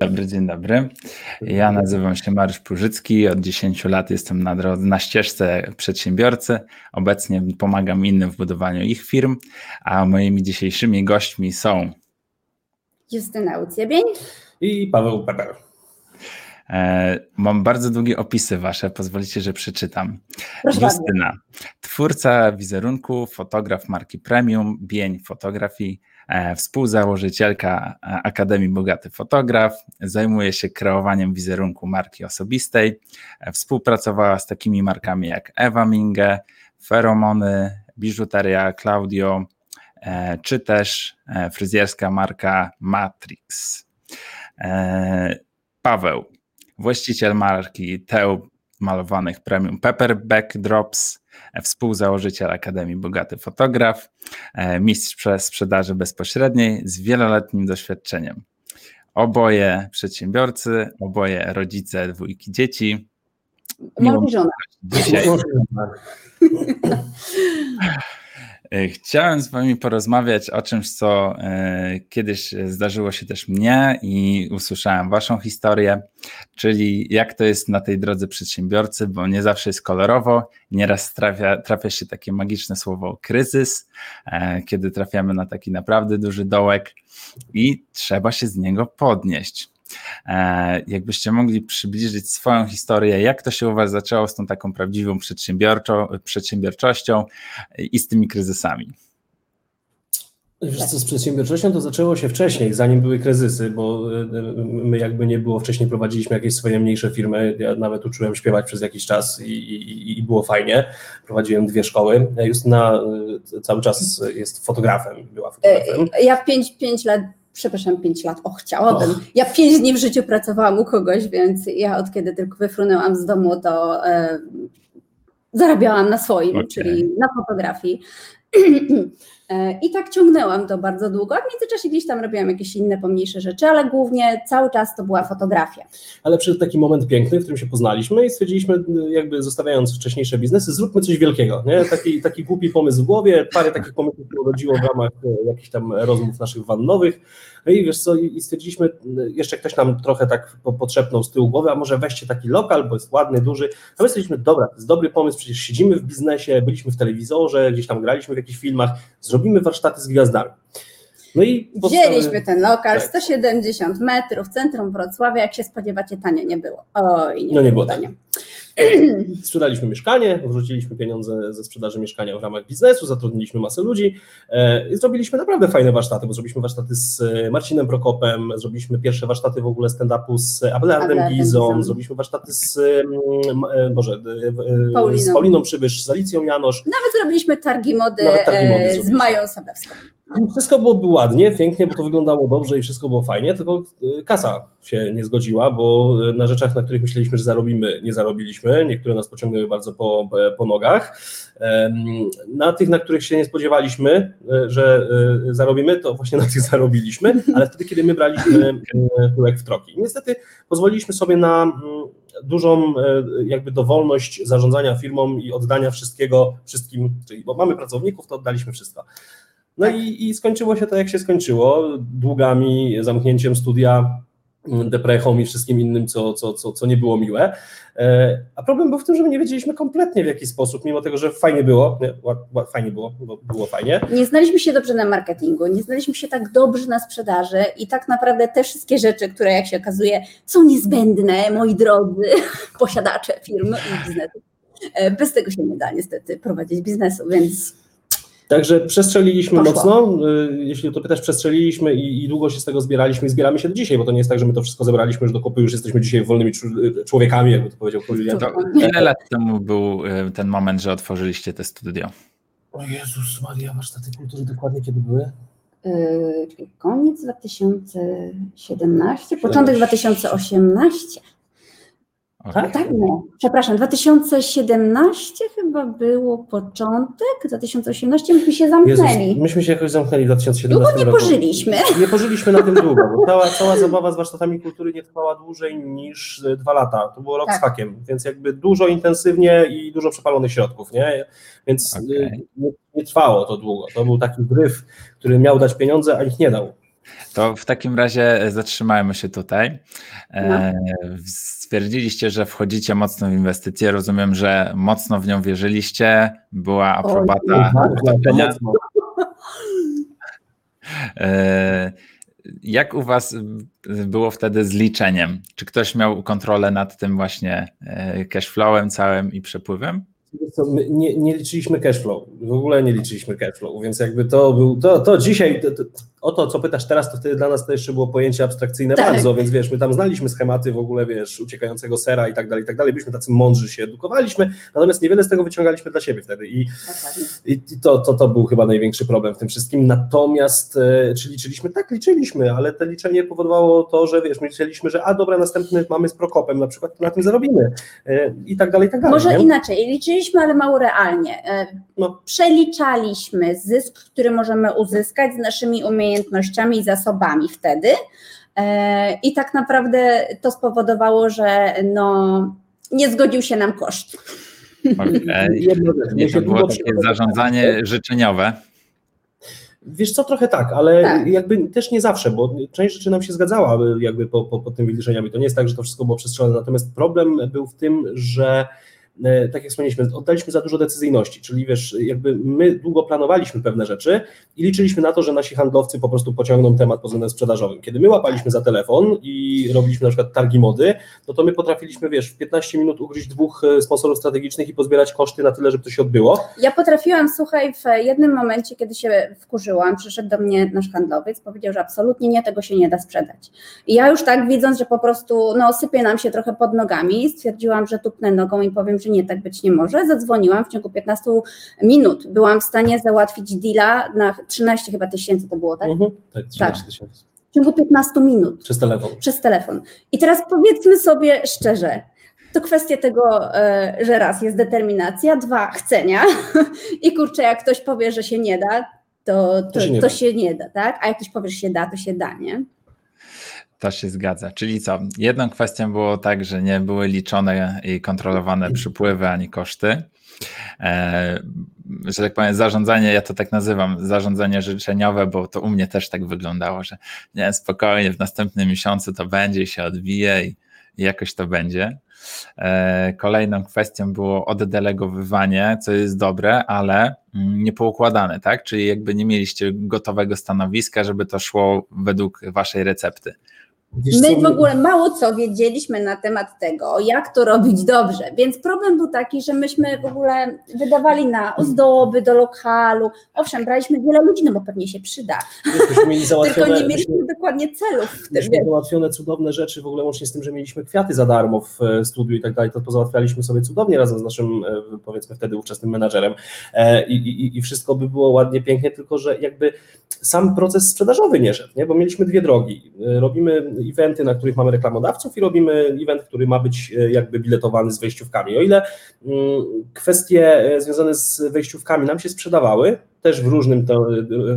Dobry, dzień dobry. Ja nazywam się Mariusz Purzycki. Od 10 lat jestem na, drodze, na ścieżce przedsiębiorcy. Obecnie pomagam innym w budowaniu ich firm, a moimi dzisiejszymi gośćmi są Justyna Ucjebień i Paweł Peper. E, mam bardzo długie opisy wasze, pozwolicie, że przeczytam. Proszę Justyna, bardzo. twórca wizerunku, fotograf marki Premium, Bień Fotografii, współzałożycielka e, Akademii Bogaty Fotograf, zajmuje się kreowaniem wizerunku marki osobistej, współpracowała z takimi markami jak Ewa Minge, Feromony, biżuteria Claudio, czy też fryzjerska marka Matrix. Paweł, właściciel marki Teu malowanych premium Pepper Backdrops, współzałożyciel Akademii Bogaty Fotograf, e, mistrz sprzedaży bezpośredniej z wieloletnim doświadczeniem. Oboje przedsiębiorcy, oboje rodzice dwójki dzieci. Miło żona. Dzisiaj. E, chciałem z Wami porozmawiać o czymś, co e, kiedyś zdarzyło się też mnie i usłyszałem Waszą historię, czyli jak to jest na tej drodze przedsiębiorcy, bo nie zawsze jest kolorowo. Nieraz trafia, trafia się takie magiczne słowo kryzys, e, kiedy trafiamy na taki naprawdę duży dołek i trzeba się z niego podnieść. E, jakbyście mogli przybliżyć swoją historię, jak to się u Was zaczęło z tą taką prawdziwą przedsiębiorczością i z tymi kryzysami? Wiesz co, z przedsiębiorczością to zaczęło się wcześniej, zanim były kryzysy, bo e, my jakby nie było, wcześniej prowadziliśmy jakieś swoje mniejsze firmy, ja nawet uczyłem śpiewać przez jakiś czas i, i, i było fajnie, prowadziłem dwie szkoły, Justyna e, cały czas jest fotografem, była fotografem. Ja w 5 lat przepraszam, 5 lat, o chciałabym. Ja 5 dni w życiu pracowałam u kogoś, więc ja od kiedy tylko wyfrunęłam z domu, to e, zarabiałam na swoim, okay. czyli na fotografii. E, I tak ciągnęłam to bardzo długo, a w międzyczasie gdzieś tam robiłam jakieś inne pomniejsze rzeczy, ale głównie cały czas to była fotografia. Ale przyszedł taki moment piękny, w którym się poznaliśmy i stwierdziliśmy, jakby zostawiając wcześniejsze biznesy, zróbmy coś wielkiego. Nie? Taki, taki głupi pomysł w głowie, parę takich pomysłów urodziło w ramach e, jakichś tam rozmów naszych wannowych. No i wiesz co, i stwierdziliśmy, jeszcze ktoś nam trochę tak potrzepnął z tyłu głowy, a może weźcie taki lokal, bo jest ładny, duży. A my stwierdziliśmy, dobra, to jest dobry pomysł, przecież siedzimy w biznesie, byliśmy w telewizorze, gdzieś tam graliśmy w jakichś filmach, zrobimy warsztaty z gwiazdami. No i Wzięliśmy ten lokal, tak. 170 metrów, centrum Wrocławia, jak się spodziewacie, tanie nie było. Oj, nie, no nie było tanie. Sprzedaliśmy mieszkanie, wrzuciliśmy pieniądze ze sprzedaży mieszkania w ramach biznesu, zatrudniliśmy masę ludzi e, i zrobiliśmy naprawdę fajne warsztaty, bo zrobiliśmy warsztaty z e, Marcinem Prokopem, zrobiliśmy pierwsze warsztaty w ogóle stand-upu z Abelardem Gizą, zrobiliśmy warsztaty z mm, Boże, Pauliną. z Pauliną Przybysz, z Alicją Janosz. Nawet zrobiliśmy targi mody, targi mody z Mają Sadowską. Wszystko byłoby ładnie, pięknie, bo to wyglądało dobrze i wszystko było fajnie, tylko y, kasa się nie zgodziła, bo y, na rzeczach, na których myśleliśmy, że zarobimy, nie zarobiliśmy. Niektóre nas pociągnęły bardzo po, po nogach. Na tych, na których się nie spodziewaliśmy, y, że zarobimy, to właśnie na tych zarobiliśmy, ale wtedy, kiedy my braliśmy tyłek w troki. Niestety pozwoliliśmy sobie na mm, dużą jakby dowolność zarządzania firmą i oddania wszystkiego wszystkim, czyli bo mamy pracowników, to oddaliśmy wszystko. No tak. i, i skończyło się to, jak się skończyło, długami, zamknięciem studia, deprechą i wszystkim innym, co, co, co, co nie było miłe. E, a problem był w tym, że my nie wiedzieliśmy kompletnie w jaki sposób, mimo tego, że fajnie było, nie, fajnie było, bo było fajnie. Nie znaliśmy się dobrze na marketingu, nie znaliśmy się tak dobrze na sprzedaży i tak naprawdę te wszystkie rzeczy, które jak się okazuje są niezbędne, moi drodzy posiadacze firmy i biznesu. E, bez tego się nie da niestety prowadzić biznesu, więc Także przestrzeliliśmy Poszło. mocno, y, jeśli o to pytasz, przestrzeliliśmy i, i, długo się z tego zbieraliśmy i zbieramy się do dzisiaj, bo to nie jest tak, że my to wszystko zebraliśmy już do kupy, już jesteśmy dzisiaj wolnymi y, człowiekami, jakby to powiedział Julian. Ile lat temu był y, ten moment, że otworzyliście te studio? O Jezus Maria, warsztaty kultury dokładnie kiedy były? Yy, koniec 2017, początek 2018. Okay. Tak, tak, no. Przepraszam, 2017 chyba było początek, 2018 myśmy się zamknęli. Jezus, myśmy się jakoś zamknęli w 2017 Długo nie roku. pożyliśmy. Nie pożyliśmy na tym długo, bo cała, cała zabawa z warsztatami kultury nie trwała dłużej niż dwa lata. To było rok tak. z hakiem, więc jakby dużo intensywnie i dużo przepalonych środków, nie? Więc okay. nie, nie trwało to długo. To był taki wryw, który miał dać pieniądze, a ich nie dał. To w takim razie zatrzymajmy się tutaj. E, no. Stwierdziliście, że wchodzicie mocno w inwestycje. Rozumiem, że mocno w nią wierzyliście. Była aprobata. E, jak u Was było wtedy z liczeniem? Czy ktoś miał kontrolę nad tym właśnie cashflowem całym i przepływem? Nie, nie, liczyliśmy cashflow, w ogóle nie liczyliśmy cashflow, więc jakby to był, to, to dzisiaj, to, to, o to, co pytasz teraz, to wtedy dla nas to jeszcze było pojęcie abstrakcyjne tak. bardzo, więc wiesz, my tam znaliśmy schematy w ogóle, wiesz, uciekającego sera i tak dalej, i tak dalej, byliśmy tacy mądrzy, się edukowaliśmy, natomiast niewiele z tego wyciągaliśmy dla siebie wtedy i, i, i to, to, to był chyba największy problem w tym wszystkim, natomiast e, czy liczyliśmy? Tak, liczyliśmy, ale to liczenie powodowało to, że wiesz, my liczyliśmy, że a dobra, następny mamy z Prokopem na przykład, to na tym zarobimy e, i tak dalej, i tak dalej. Może nie? inaczej, liczyliśmy, ale mało realnie. E, no. Przeliczaliśmy zysk, który możemy uzyskać z naszymi umiejętnościami i zasobami wtedy. E, I tak naprawdę to spowodowało, że no, nie zgodził się nam koszt. Okay. To było takie zarządzanie życzeniowe. Wiesz co, trochę tak, ale tak. jakby też nie zawsze, bo część rzeczy nam się zgadzała jakby po, po, po tym wyliczeniami. To nie jest tak, że to wszystko było przestrzelone, natomiast problem był w tym, że tak jak wspomnieliśmy, oddaliśmy za dużo decyzyjności, czyli wiesz, jakby my długo planowaliśmy pewne rzeczy i liczyliśmy na to, że nasi handlowcy po prostu pociągną temat pod względem sprzedażowym. Kiedy my łapaliśmy za telefon i robiliśmy na przykład targi mody, no to my potrafiliśmy, wiesz, w 15 minut ugryźć dwóch e, sponsorów strategicznych i pozbierać koszty na tyle, żeby to się odbyło. Ja potrafiłam, słuchaj, w jednym momencie, kiedy się wkurzyłam, przyszedł do mnie nasz handlowiec, powiedział, że absolutnie nie, tego się nie da sprzedać. I ja już tak widząc, że po prostu no, sypie nam się trochę pod nogami, stwierdziłam, że tupnę nogą i powiem, że nie, tak być nie może. Zadzwoniłam w ciągu 15 minut. Byłam w stanie załatwić deala na 13 chyba tysięcy to było, tak? Mhm, tak, 13 tak. tysięcy. W ciągu 15 minut. Przez telefon. Przez telefon. I teraz powiedzmy sobie szczerze, to kwestia tego, e, że raz jest determinacja, dwa chcenia i kurczę, jak ktoś powie, że się nie da, to, to, to, się, nie, to da. się nie da, tak? A jak ktoś powie, że się da, to się da, nie? To się zgadza. Czyli co? Jedną kwestią było tak, że nie były liczone i kontrolowane przypływy ani koszty. E, że tak powiem, zarządzanie, ja to tak nazywam, zarządzanie życzeniowe, bo to u mnie też tak wyglądało, że nie, spokojnie, w następnym miesiącu to będzie, się odbije i, jakoś to będzie. E, kolejną kwestią było oddelegowywanie, co jest dobre, ale mm, niepoukładane, tak? Czyli jakby nie mieliście gotowego stanowiska, żeby to szło według waszej recepty. Wiesz, My w ogóle mało co wiedzieliśmy na temat tego, jak to robić dobrze, więc problem był taki, że myśmy w ogóle wydawali na ozdoby do lokalu. Owszem, braliśmy wiele ludzi, no bo pewnie się przyda. Tylko nie mieliśmy myśmy, dokładnie celów. W tym. Załatwione cudowne rzeczy, w ogóle łącznie z tym, że mieliśmy kwiaty za darmo w e, studiu i tak dalej, to pozałatwialiśmy sobie cudownie razem z naszym, e, powiedzmy wtedy ówczesnym menadżerem e, i, i, i wszystko by było ładnie, pięknie, tylko że jakby sam proces sprzedażowy nie szedł, nie? bo mieliśmy dwie drogi. Robimy eventy, na których mamy reklamodawców i robimy event, który ma być e, jakby biletowany z wejściówkami. O ile mm, kwestie e, związane z wejściówkami nam się sprzedawały, też w różnym to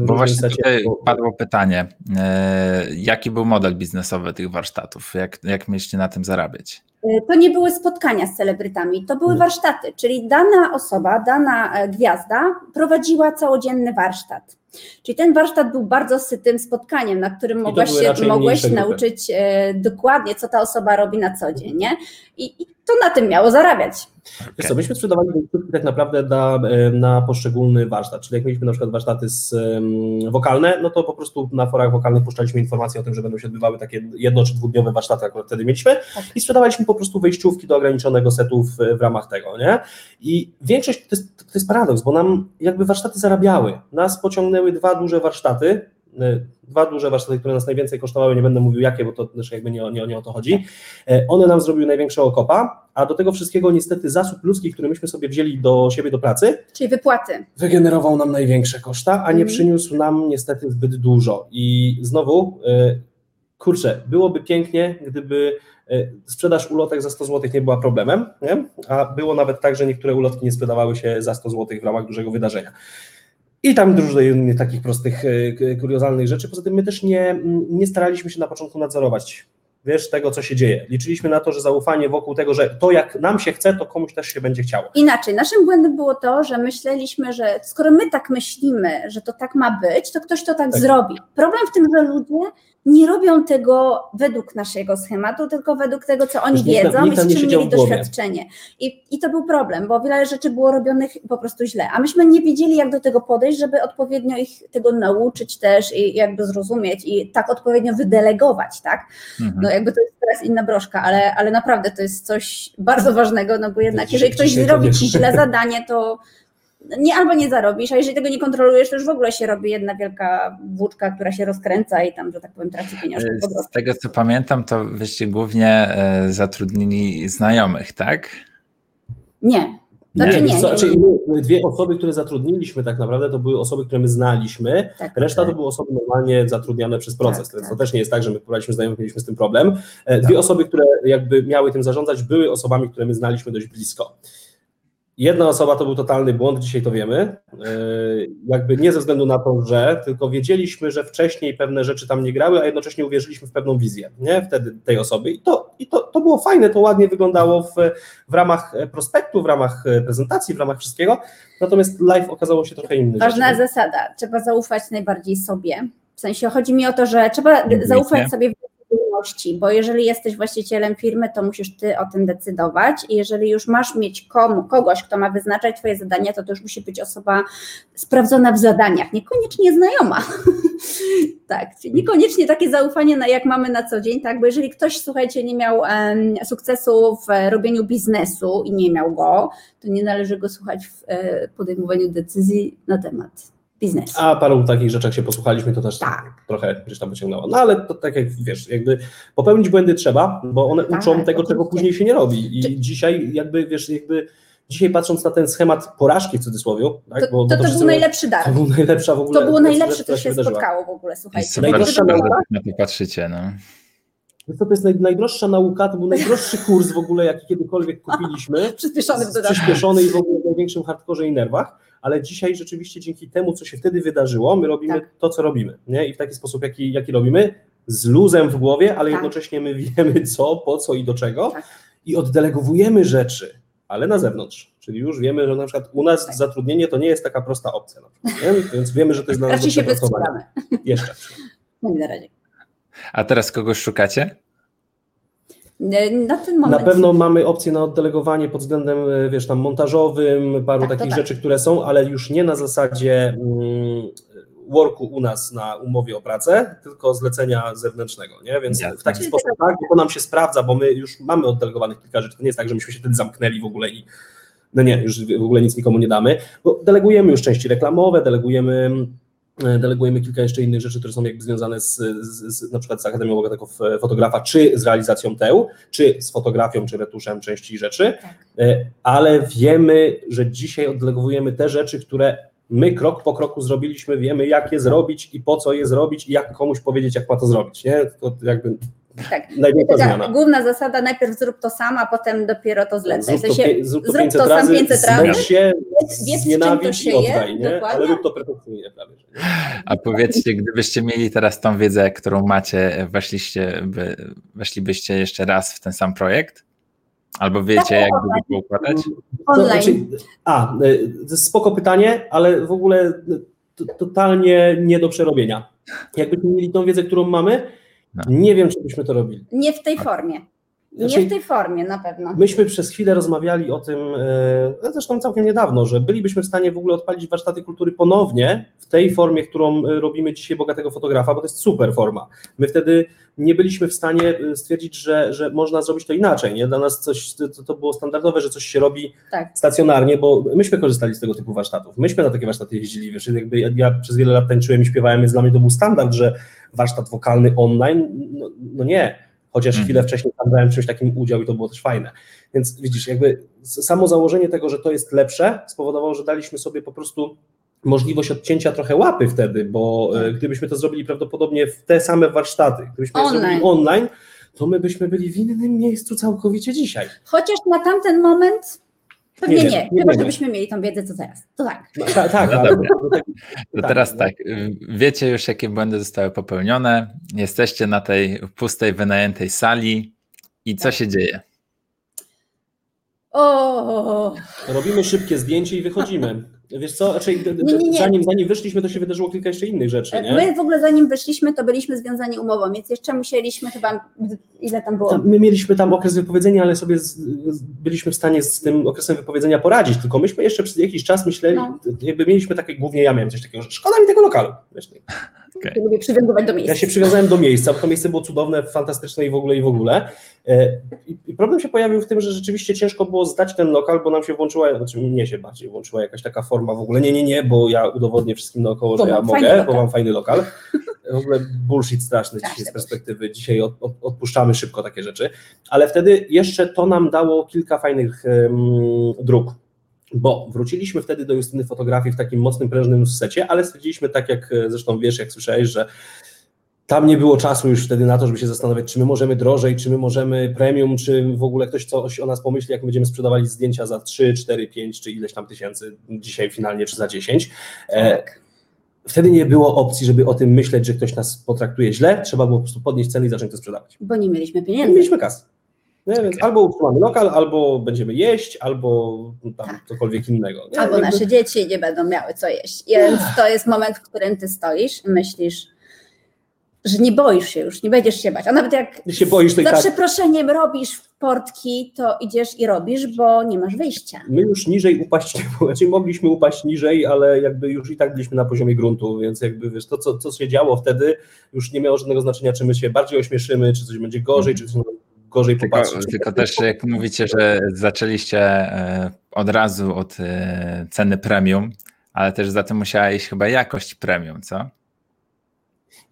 w Bo właśnie secie. tutaj padło pytanie, e, jaki był model biznesowy tych warsztatów, jak, jak mieliście na tym zarabiać? To nie były spotkania z celebrytami, to były warsztaty, czyli dana osoba, dana gwiazda prowadziła całodzienny warsztat. Czyli ten warsztat był bardzo sytym spotkaniem, na którym mogłaś się, mogłeś nauczyć e, dokładnie, co ta osoba robi na co dzień, nie? I, I, to na tym miało zarabiać. Okay. co, myśmy sprzedawali tak naprawdę na, e, na poszczególny warsztat, czyli jak mieliśmy na przykład warsztaty z, um, wokalne, no to po prostu na forach wokalnych puszczaliśmy informacje o tym, że będą się odbywały takie jedno czy dwudniowe warsztaty, akurat wtedy mieliśmy tak. i sprzedawaliśmy po prostu wejściówki do ograniczonego setu w, w ramach tego, nie? I większość, to jest, to jest paradoks, bo nam jakby warsztaty zarabiały, nas pociągnęły dwa duże warsztaty, y, dwa duże warsztaty, które nas najwięcej kosztowały, nie będę mówił jakie, bo to też jakby nie, nie, nie o to chodzi. E, one nam zrobiły największego kopa, a do tego wszystkiego niestety zasób ludzki, który myśmy sobie wzięli do siebie do pracy, czyli wypłaty, wygenerował nam największe koszta, a nie mm. przyniósł nam niestety zbyt dużo. I znowu, e, kurczę, byłoby pięknie, gdyby e, sprzedaż ulotek za 100 zł nie była problemem, nie? a było nawet tak, że niektóre ulotki nie sprzedawały się za 100 zł w ramach dużego wydarzenia. I tam dużo innych takich prostych, e, kuriozalnych rzeczy. Poza tym my też nie, nie staraliśmy się na początku nadzorować wiesz, tego, co się dzieje. Liczyliśmy na to, że zaufanie wokół tego, że to jak nam się chce, to komuś też się będzie chciało. Inaczej, naszym błędem było to, że myśleliśmy, że skoro my tak myślimy, że to tak ma być, to ktoś to tak, Tak. zrobi. Problem w tym, że ludzie nie robią tego według naszego schematu, tylko według tego, co oni tam- wiedzą nikt i z nie czym mieli doświadczenie. I, I to był problem, bo wiele rzeczy było robionych po prostu źle, a myśmy nie wiedzieli, jak do tego podejść, żeby odpowiednio ich tego nauczyć też i jakby zrozumieć i tak odpowiednio wydelegować, tak? Mhm. No jakby to jest teraz inna broszka, ale, ale naprawdę to jest coś bardzo ważnego, no bo jednak jeżeli ktoś zrobi ci źle zadanie, to nie albo nie zarobisz, a jeżeli tego nie kontrolujesz, to już w ogóle się robi jedna wielka włóczka, która się rozkręca i tam, że tak powiem, traci prostu. Z tego co pamiętam, to wyście głównie e, zatrudnili znajomych, tak? Nie. Znaczy nie, nie, znaczy, dwie osoby, które zatrudniliśmy tak naprawdę, to były osoby, które my znaliśmy, Tak. reszta to były osoby normalnie zatrudniane przez proces, Tak, to tak. też nie jest tak, że my próbowaliśmy znajomych, mieliśmy z tym problem. E, Dwie osoby, które jakby miały tym zarządzać, były osobami, które my znaliśmy dość blisko. Jedna osoba to był totalny błąd, dzisiaj to wiemy. E, Jakby nie ze względu na to, że, tylko wiedzieliśmy, że wcześniej pewne rzeczy tam nie grały, a jednocześnie uwierzyliśmy w pewną wizję, nie? Wtedy tej osoby. I to, i to, to było fajne, to ładnie wyglądało w, w ramach prospektu, w ramach e, prezentacji, w ramach wszystkiego. Natomiast live okazało się trochę inny. Ważna rzeczy. zasada, trzeba zaufać najbardziej sobie. W sensie chodzi mi o to, że trzeba zaufać sobie w bo jeżeli jesteś właścicielem firmy, to musisz ty o tym decydować i jeżeli już masz mieć komu, kogoś, kto ma wyznaczać twoje zadania, to to już musi być osoba sprawdzona w zadaniach, niekoniecznie znajoma. tak, niekoniecznie takie zaufanie, jak mamy na co dzień, tak, bo jeżeli ktoś, słuchajcie, nie miał em, sukcesu w robieniu biznesu i nie miał go, to nie należy go słuchać w e, podejmowaniu decyzji na temat biznesu. A paru takich rzeczach się posłuchaliśmy, to też Tak. trochę gdzieś tam wyciągnęło. No ale to tak jak wiesz, jakby popełnić błędy trzeba, bo one Tak, uczą tego, czego później się nie robi. I Czy- dzisiaj jakby wiesz, jakby dzisiaj patrząc na ten schemat porażki w cudzysłowie, tak, To, to, to był wszyscy- najlepszy dar. to był najlepsza w ogóle To było najlepsze, co się wydarzyła. spotkało w ogóle, słuchajcie. super, najdroższa nauka? na to patrzycie. No. To jest naj, najdroższa nauka, to był najdroższy kurs w ogóle, jaki kiedykolwiek kupiliśmy. Przyspieszony w dodatku. przyspieszony i w ogóle w największym hardkorze i nerwach, ale dzisiaj rzeczywiście dzięki temu, co się wtedy wydarzyło, my robimy Tak. to, co robimy. Nie? I w taki sposób, jaki, jaki robimy, z luzem w głowie, ale Tak. jednocześnie my wiemy co, po co i do czego Tak. i oddelegowujemy rzeczy, ale na zewnątrz. Czyli już wiemy, że na przykład u nas Tak. zatrudnienie to nie jest taka prosta opcja. Przykład? Więc wiemy, że to jest dla nas Raczej do się. Jeszcze. No i na razie. A teraz kogoś szukacie? E, Na ten moment. Na pewno mamy opcję na oddelegowanie pod względem, e, wiesz, tam montażowym, paru Tak, takich tak. rzeczy, które są, ale już nie na zasadzie mm, worku u nas na umowie o pracę, tylko zlecenia zewnętrznego, nie? Więc Jasne. w taki Czyli sposób, tak, bo to nam się sprawdza, bo my już mamy oddelegowanych kilka rzeczy, to nie jest tak, że myśmy się wtedy zamknęli w ogóle i no nie, już w ogóle nic nikomu nie damy, bo delegujemy już części reklamowe, delegujemy delegujemy kilka jeszcze innych rzeczy, które są jakby związane z, z, z na przykład z Akademią Bogatego F- Fotografa, czy z realizacją teł, czy z fotografią, czy retuszem części rzeczy, Tak. E, ale wiemy, że dzisiaj oddelegowujemy te rzeczy, które my krok po kroku zrobiliśmy, wiemy jak je zrobić i po co je zrobić i jak komuś powiedzieć, jak ma to zrobić, nie? To jakby Tak. największa zmiana. główna zasada, najpierw zrób to sam, a potem dopiero to zlecaj. W Zrób to, sensie, pie- zrób to zrób 500 to sam razy, 500 razy, się, wiedz, wiedz, z czym to znienawidź się i oddaj, ale rób to perfekcyjnie prawie. że? A powiedzcie, gdybyście mieli teraz tą wiedzę, którą macie, weszliście, by, weszlibyście jeszcze raz w ten sam projekt? Albo wiecie, jak by to układać? To Online. znaczy, a, y, to jest spoko pytanie, ale w ogóle y, to, totalnie nie do przerobienia. Jakbyśmy mieli tą wiedzę, którą mamy, No. nie wiem, czy byśmy to robili. Nie w tej formie. Nie Znaczy- w tej formie na pewno. Myśmy przez chwilę rozmawiali o tym, e, zresztą całkiem niedawno, że bylibyśmy w stanie w ogóle odpalić warsztaty kultury ponownie w tej formie, którą e, robimy dzisiaj Bogatego Fotografa, bo to jest super forma. My wtedy nie byliśmy w stanie e, stwierdzić, że, że można zrobić to inaczej. Nie? Dla nas coś, to, to było standardowe, że coś się robi Tak. stacjonarnie, bo myśmy korzystali z tego typu warsztatów. Myśmy na takie warsztaty jeździli, wiesz, jakby ja, ja przez wiele lat tańczyłem i śpiewałem, więc dla mnie to był standard, że warsztat wokalny online, no, no nie, chociaż Mhm. chwilę wcześniej tam brałem czymś takim udział i to było też fajne. Więc widzisz, jakby samo założenie tego, że to jest lepsze, spowodowało, że daliśmy sobie po prostu możliwość odcięcia trochę łapy wtedy, bo e, gdybyśmy to zrobili prawdopodobnie w te same warsztaty, gdybyśmy je Online. zrobili online, to my byśmy byli w innym miejscu całkowicie dzisiaj. Chociaż na tamten moment Pewnie Nie nie, nie chyba żebyśmy mieli tą wiedzę, co teraz. To tak. No, ta, tak, No ale- no tak- To tak, teraz no. tak, y, wiecie już jakie błędy zostały popełnione, jesteście na tej pustej, wynajętej sali i co się dzieje? O, Robimy szybkie zdjęcie i wychodzimy. Wiesz co, d- Nie, nie, nie. Zanim, zanim wyszliśmy, to się wydarzyło kilka jeszcze innych rzeczy, nie? my w ogóle zanim wyszliśmy, to byliśmy związani umową, więc jeszcze musieliśmy chyba, ile tam było? Tam, my mieliśmy tam okres wypowiedzenia, ale sobie z, byliśmy w stanie z tym okresem wypowiedzenia poradzić, tylko myśmy jeszcze przez jakiś czas myśleli, No. jakby mieliśmy takie, głównie ja miałem coś takiego, że szkoda mi tego lokalu. Wiesz, Ja lubię przywiązywać do miejsca. Ja się przywiązałem do miejsca, bo to miejsce było cudowne, fantastyczne i w ogóle i w ogóle. E, I, problem się pojawił w tym, że rzeczywiście ciężko było zdać ten lokal, bo nam się włączyła, znaczy mnie się bardziej włączyła jakaś taka forma w ogóle, nie, nie, nie, bo ja udowodnię wszystkim naokoło, Bo że ja mogę, bo mam fajny lokal. W ogóle bullshit straszny Straszny dzisiaj z perspektywy, dzisiaj od, od, odpuszczamy szybko takie rzeczy, ale wtedy jeszcze to nam dało kilka fajnych em, dróg. Bo wróciliśmy wtedy do Justyny fotografii w takim mocnym, prężnym secie, ale stwierdziliśmy, tak jak e, zresztą wiesz, jak słyszałeś, że tam nie było czasu już wtedy na to, żeby się zastanawiać, czy my możemy drożej, czy my możemy premium, czy w ogóle ktoś coś o nas pomyśli, jak będziemy sprzedawali zdjęcia za 3, 4, 5 czy ileś tam tysięcy, dzisiaj finalnie czy za 10. E, Tak. wtedy nie było opcji, żeby o tym myśleć, że ktoś nas potraktuje źle, trzeba było po prostu podnieść ceny i zacząć to sprzedawać. Bo nie mieliśmy Nie pieniędzy. mieliśmy kas. Nie? Więc albo utrzymamy lokal, albo będziemy jeść, albo tam Tak. cokolwiek innego. Nie? Albo Jakby- nasze dzieci nie będą miały co jeść. Więc to jest moment, w którym ty stoisz i myślisz, że nie boisz się już, nie będziesz się bać. A nawet jak się boisz, za tak przeproszeniem robisz portki, to idziesz i robisz, bo nie masz wyjścia. My już niżej upaść nie było, znaczy mogliśmy upaść niżej, ale jakby już i tak byliśmy na poziomie gruntu, więc jakby wiesz, to co, co się działo wtedy już nie miało żadnego znaczenia, czy my się bardziej ośmieszymy, czy coś będzie gorzej, czy coś gorzej Tylko, popatrzeć. tylko też jak mówicie, że zaczęliście e, od razu od e, ceny premium, ale też za tym musiała iść chyba jakość premium, co?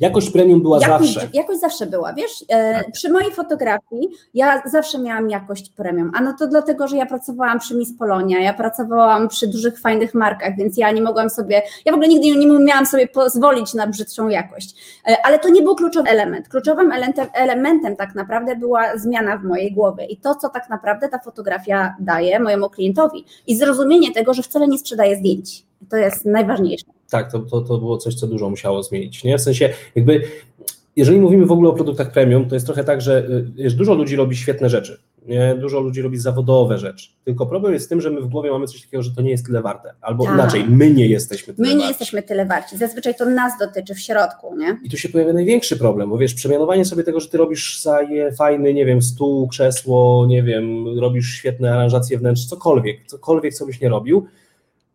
Jakość premium była Jakość, zawsze. jakość zawsze była, wiesz? E, przy mojej fotografii ja zawsze miałam jakość premium, a no to dlatego, że ja pracowałam przy Miss Polonia, ja pracowałam przy dużych, fajnych markach, więc ja nie mogłam sobie, ja w ogóle nigdy nie miałam sobie pozwolić na brzydszą jakość, e, ale to nie był kluczowy element. Kluczowym elementem, elementem tak naprawdę była zmiana w mojej głowie i to, co tak naprawdę ta fotografia daje mojemu klientowi i zrozumienie tego, że wcale nie sprzedaje zdjęć. To jest najważniejsze. Tak, to, to, to było coś, co dużo musiało zmienić. Nie? W sensie, jakby, jeżeli mówimy w ogóle o produktach premium, to jest trochę tak, że y, wiesz, dużo ludzi robi świetne rzeczy. Nie? Dużo ludzi robi zawodowe rzeczy. Tylko problem jest w tym, że my w głowie mamy coś takiego, że to nie jest tyle warte. Albo Tak. inaczej, my nie jesteśmy tyle My nie warci. jesteśmy tyle warci. Zazwyczaj to nas dotyczy w środku, nie? I tu się pojawia największy problem, bo wiesz, przemianowanie sobie tego, że ty robisz fajny, nie wiem, stół, krzesło, nie wiem, robisz świetne aranżacje wnętrz, cokolwiek, cokolwiek co byś nie robił,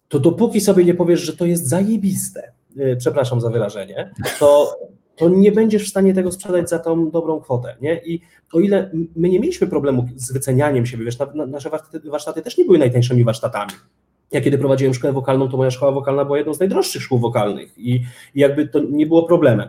to dopóki sobie nie powiesz, że to jest zajebiste, yy, przepraszam za wyrażenie, to, to nie będziesz w stanie tego sprzedać za tą dobrą kwotę, nie? I o ile my nie mieliśmy problemu z wycenianiem siebie, wiesz, na, na, nasze warsztaty, warsztaty też nie były najtańszymi warsztatami. Ja kiedy prowadziłem szkołę wokalną, to moja szkoła wokalna była jedną z najdroższych szkół wokalnych i, i jakby to nie było problemem.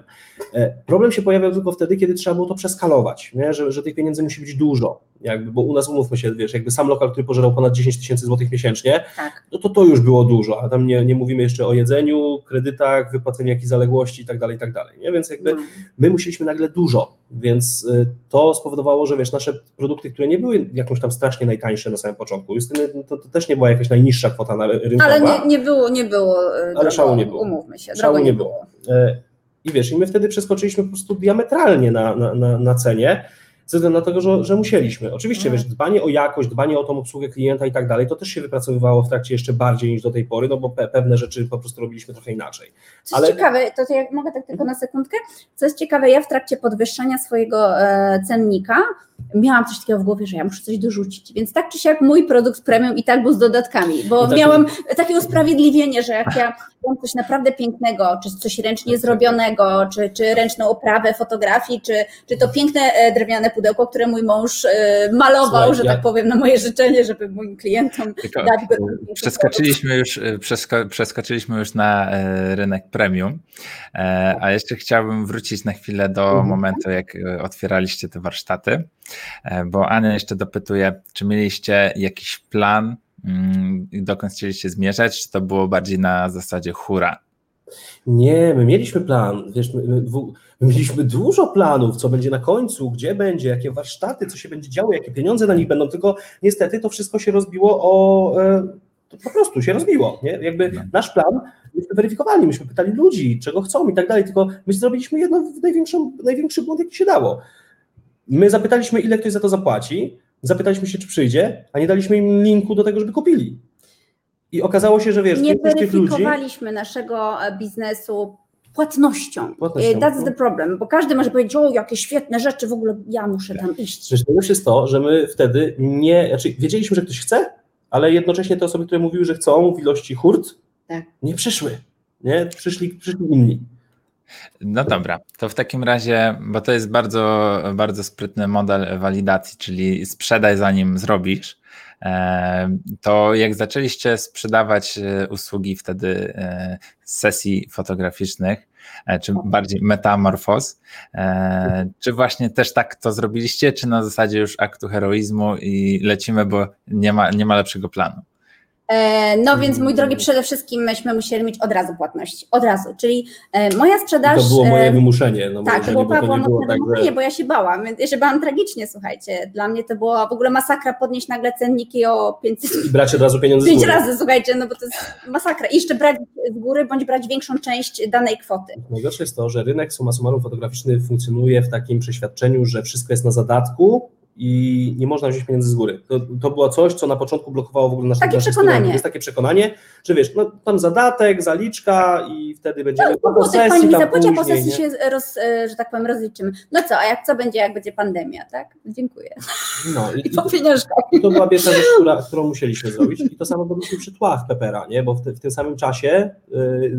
E, Problem się pojawiał tylko wtedy, kiedy trzeba było to przeskalować, nie? Że, że tych pieniędzy musi być dużo, jakby, bo u nas umówmy się, wiesz, jakby sam lokal, który pożerał ponad 10 tysięcy złotych miesięcznie, Tak. no to to już było dużo, a tam nie, nie mówimy jeszcze o jedzeniu, kredytach, wypłaceniu jakichś zaległości i tak dalej, i tak dalej, nie? Więc jakby No. my musieliśmy nagle dużo, więc y, to spowodowało, że wiesz, nasze produkty, które nie były jakąś tam strasznie najtańsze na samym początku, Justyny, to, to też nie była jakaś najniższa kwota na rynkowa, Ale nie, nie było, nie było. e, drogo, szału nie było. Umówmy się, Szału nie nie było. było. E, I wiesz, i my wtedy przeskoczyliśmy po prostu diametralnie na, na, na, na cenie, ze względu na to, że, że musieliśmy. Oczywiście, Mhm. wiesz, dbanie o jakość, dbanie o tą obsługę klienta i tak dalej, to też się wypracowywało w trakcie jeszcze bardziej niż do tej pory, no bo pe, pewne rzeczy po prostu robiliśmy trochę inaczej. Co Ale- jest ciekawe, to, to jak mogę tak tylko na sekundkę, co jest ciekawe, ja w trakcie podwyższania swojego e, cennika miałam coś takiego w głowie, że ja muszę coś dorzucić, więc tak czy siak mój produkt premium i tak był z dodatkami, bo tak- miałam takie usprawiedliwienie, że jak ja mam coś naprawdę pięknego, czy coś ręcznie zrobionego, czy, czy ręczną oprawę fotografii, czy, czy to piękne e, drewniane pudełko, które mój mąż e, malował, Słuchaj, że ja- tak powiem, na moje życzenie, żeby moim klientom Tylko dać go e, przeskoczyliśmy już, przesko, przeskoczyliśmy już na rynek premium, a jeszcze chciałbym wrócić na chwilę do Mhm. momentu, jak otwieraliście te warsztaty, bo Ania jeszcze dopytuje, czy mieliście jakiś plan, mm, dokąd chcieliście zmierzać, czy to było bardziej na zasadzie hura? Nie, my mieliśmy plan, wiesz, my, my, my, mieliśmy dużo planów, co będzie na końcu, gdzie będzie, jakie warsztaty, co się będzie działo, jakie pieniądze na nich będą, tylko niestety to wszystko się rozbiło o, e, po prostu się rozbiło, nie? Jakby no. nasz plan, myśmy weryfikowali, myśmy pytali ludzi, czego chcą i tak dalej, tylko my zrobiliśmy jedno największy błąd, jaki się dało. My zapytaliśmy, ile ktoś za to zapłaci, zapytaliśmy się, czy przyjdzie, a nie daliśmy im linku do tego, żeby kupili. I okazało się, że wiesz, nie weryfikowaliśmy ludzi... naszego e, biznesu płatnością. płatnością. That's the problem, bo każdy może powiedzieć, o jakie świetne rzeczy, w ogóle ja muszę tam iść. Zresztą jest to, że my wtedy nie, znaczy wiedzieliśmy, że ktoś chce, ale jednocześnie te osoby, które mówiły, że chcą w ilości hurt, tak. nie przyszły. Nie? Przyszli, przyszli inni. No dobra, to w takim razie, bo to jest bardzo, bardzo sprytny model walidacji, czyli sprzedaj zanim zrobisz. E, to jak zaczęliście sprzedawać e, usługi wtedy e, sesji fotograficznych, czy bardziej metamorfoz, czy właśnie też tak to zrobiliście, czy na zasadzie już aktu heroizmu i lecimy, bo nie ma, nie ma lepszego planu? E, no więc mój drogi, przede wszystkim myśmy musieli mieć od razu płatność, od razu, czyli e, moja sprzedaż... To było moje e, wymuszenie. No tak, to było Pawła mocne tak, wymuszenie, bo ja się bałam, ja się bałam tragicznie, słuchajcie, dla mnie to była w ogóle masakra podnieść nagle cenniki o 500... I brać od razu pieniądze Pięć razy, słuchajcie, no bo to jest masakra. I jeszcze brać z góry, bądź brać większą część danej kwoty. Najgorsze jest to, że rynek summa summarum fotograficzny funkcjonuje w takim przeświadczeniu, że wszystko jest na zadatku, i nie można wziąć pieniędzy z góry. To, to było coś, co na początku blokowało w ogóle nasze Takie przekonanie. Jest takie przekonanie, że wiesz, no tam zadatek, zaliczka i wtedy będziemy no, po sesji pani mi zapłaci, po sesji się, roz, e, że tak powiem, rozliczymy. No co, a jak co będzie, jak będzie pandemia, tak? Dziękuję. No i, I po pieniążkach. To była pierwsza rzecz, która, którą musieliśmy zrobić i to samo robiliśmy przy tłach Pepera, nie? Bo w, te, w tym samym czasie y,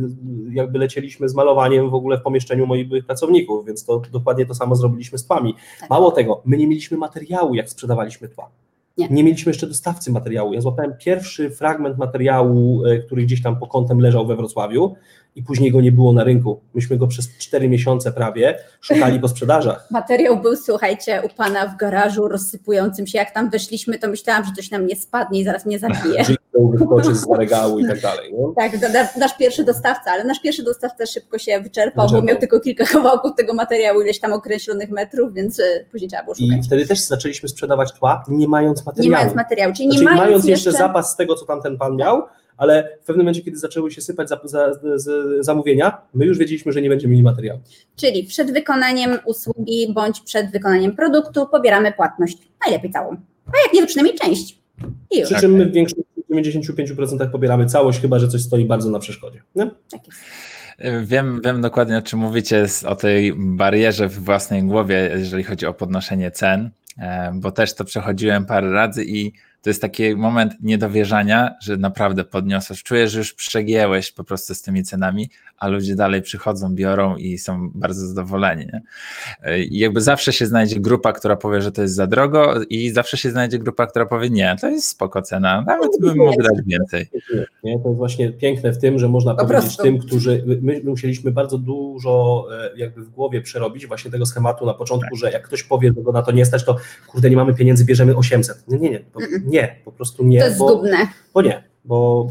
jakby lecieliśmy z malowaniem w ogóle w pomieszczeniu moich byłych pracowników, więc to dokładnie to samo zrobiliśmy z tłami. Tak. Mało tego, my nie mieliśmy materiału materiału, jak sprzedawaliśmy tła. Nie. nie. mieliśmy jeszcze dostawcy materiału. Ja złapałem pierwszy fragment materiału, e, który gdzieś tam po kątem leżał we Wrocławiu i później go nie było na rynku. Myśmy go przez cztery miesiące prawie szukali po sprzedażach. Materiał był, słuchajcie, u pana w garażu rozsypującym się. Jak tam weszliśmy, to myślałam, że coś nam nie spadnie i zaraz mnie zabije. wyskoczy z regału i tak dalej. Tak, nasz pierwszy dostawca, ale nasz pierwszy dostawca szybko się wyczerpał, wyczerpał, bo miał tylko kilka kawałków tego materiału, ileś tam określonych metrów, więc e, później trzeba było szukać. I wtedy też zaczęliśmy sprzedawać tła, nie mając materiału. Nie mając materiału, czyli nie znaczy, mając, mając jeszcze zapas z tego, co tam ten pan miał, ale w pewnym momencie, kiedy zaczęły się sypać za, za, za, zamówienia, my już wiedzieliśmy, że nie będziemy mieli materiału. Czyli przed wykonaniem usługi bądź przed wykonaniem produktu pobieramy płatność, najlepiej całą, a jak nie, to przynajmniej część. I już. Przy czym my w większości w 95% pobieramy całość, chyba że coś stoi bardzo na przeszkodzie. Nie? Tak jest. Wiem, wiem dokładnie, o czym mówicie, o tej barierze w własnej głowie, jeżeli chodzi o podnoszenie cen, e, bo też to przechodziłem parę razy i to jest taki moment niedowierzania, że naprawdę podniosłeś, czujesz, że już przegięłeś po prostu z tymi cenami, a ludzie dalej przychodzą, biorą i są bardzo zadowoleni. Nie? I jakby zawsze się znajdzie grupa, która powie, że to jest za drogo i zawsze się znajdzie grupa, która powie, nie, to jest spoko cena, nawet bym mógł dać więcej. Nie, to jest właśnie piękne w tym, że można po powiedzieć prostu. tym, którzy, my musieliśmy bardzo dużo e, jakby w głowie przerobić właśnie tego schematu na początku, tak. że jak ktoś powie, że go na to nie stać, to kurde, nie mamy pieniędzy, bierzemy 800. Nie, nie, nie, nie, po prostu nie. To jest bo, zgubne. Bo nie, bo,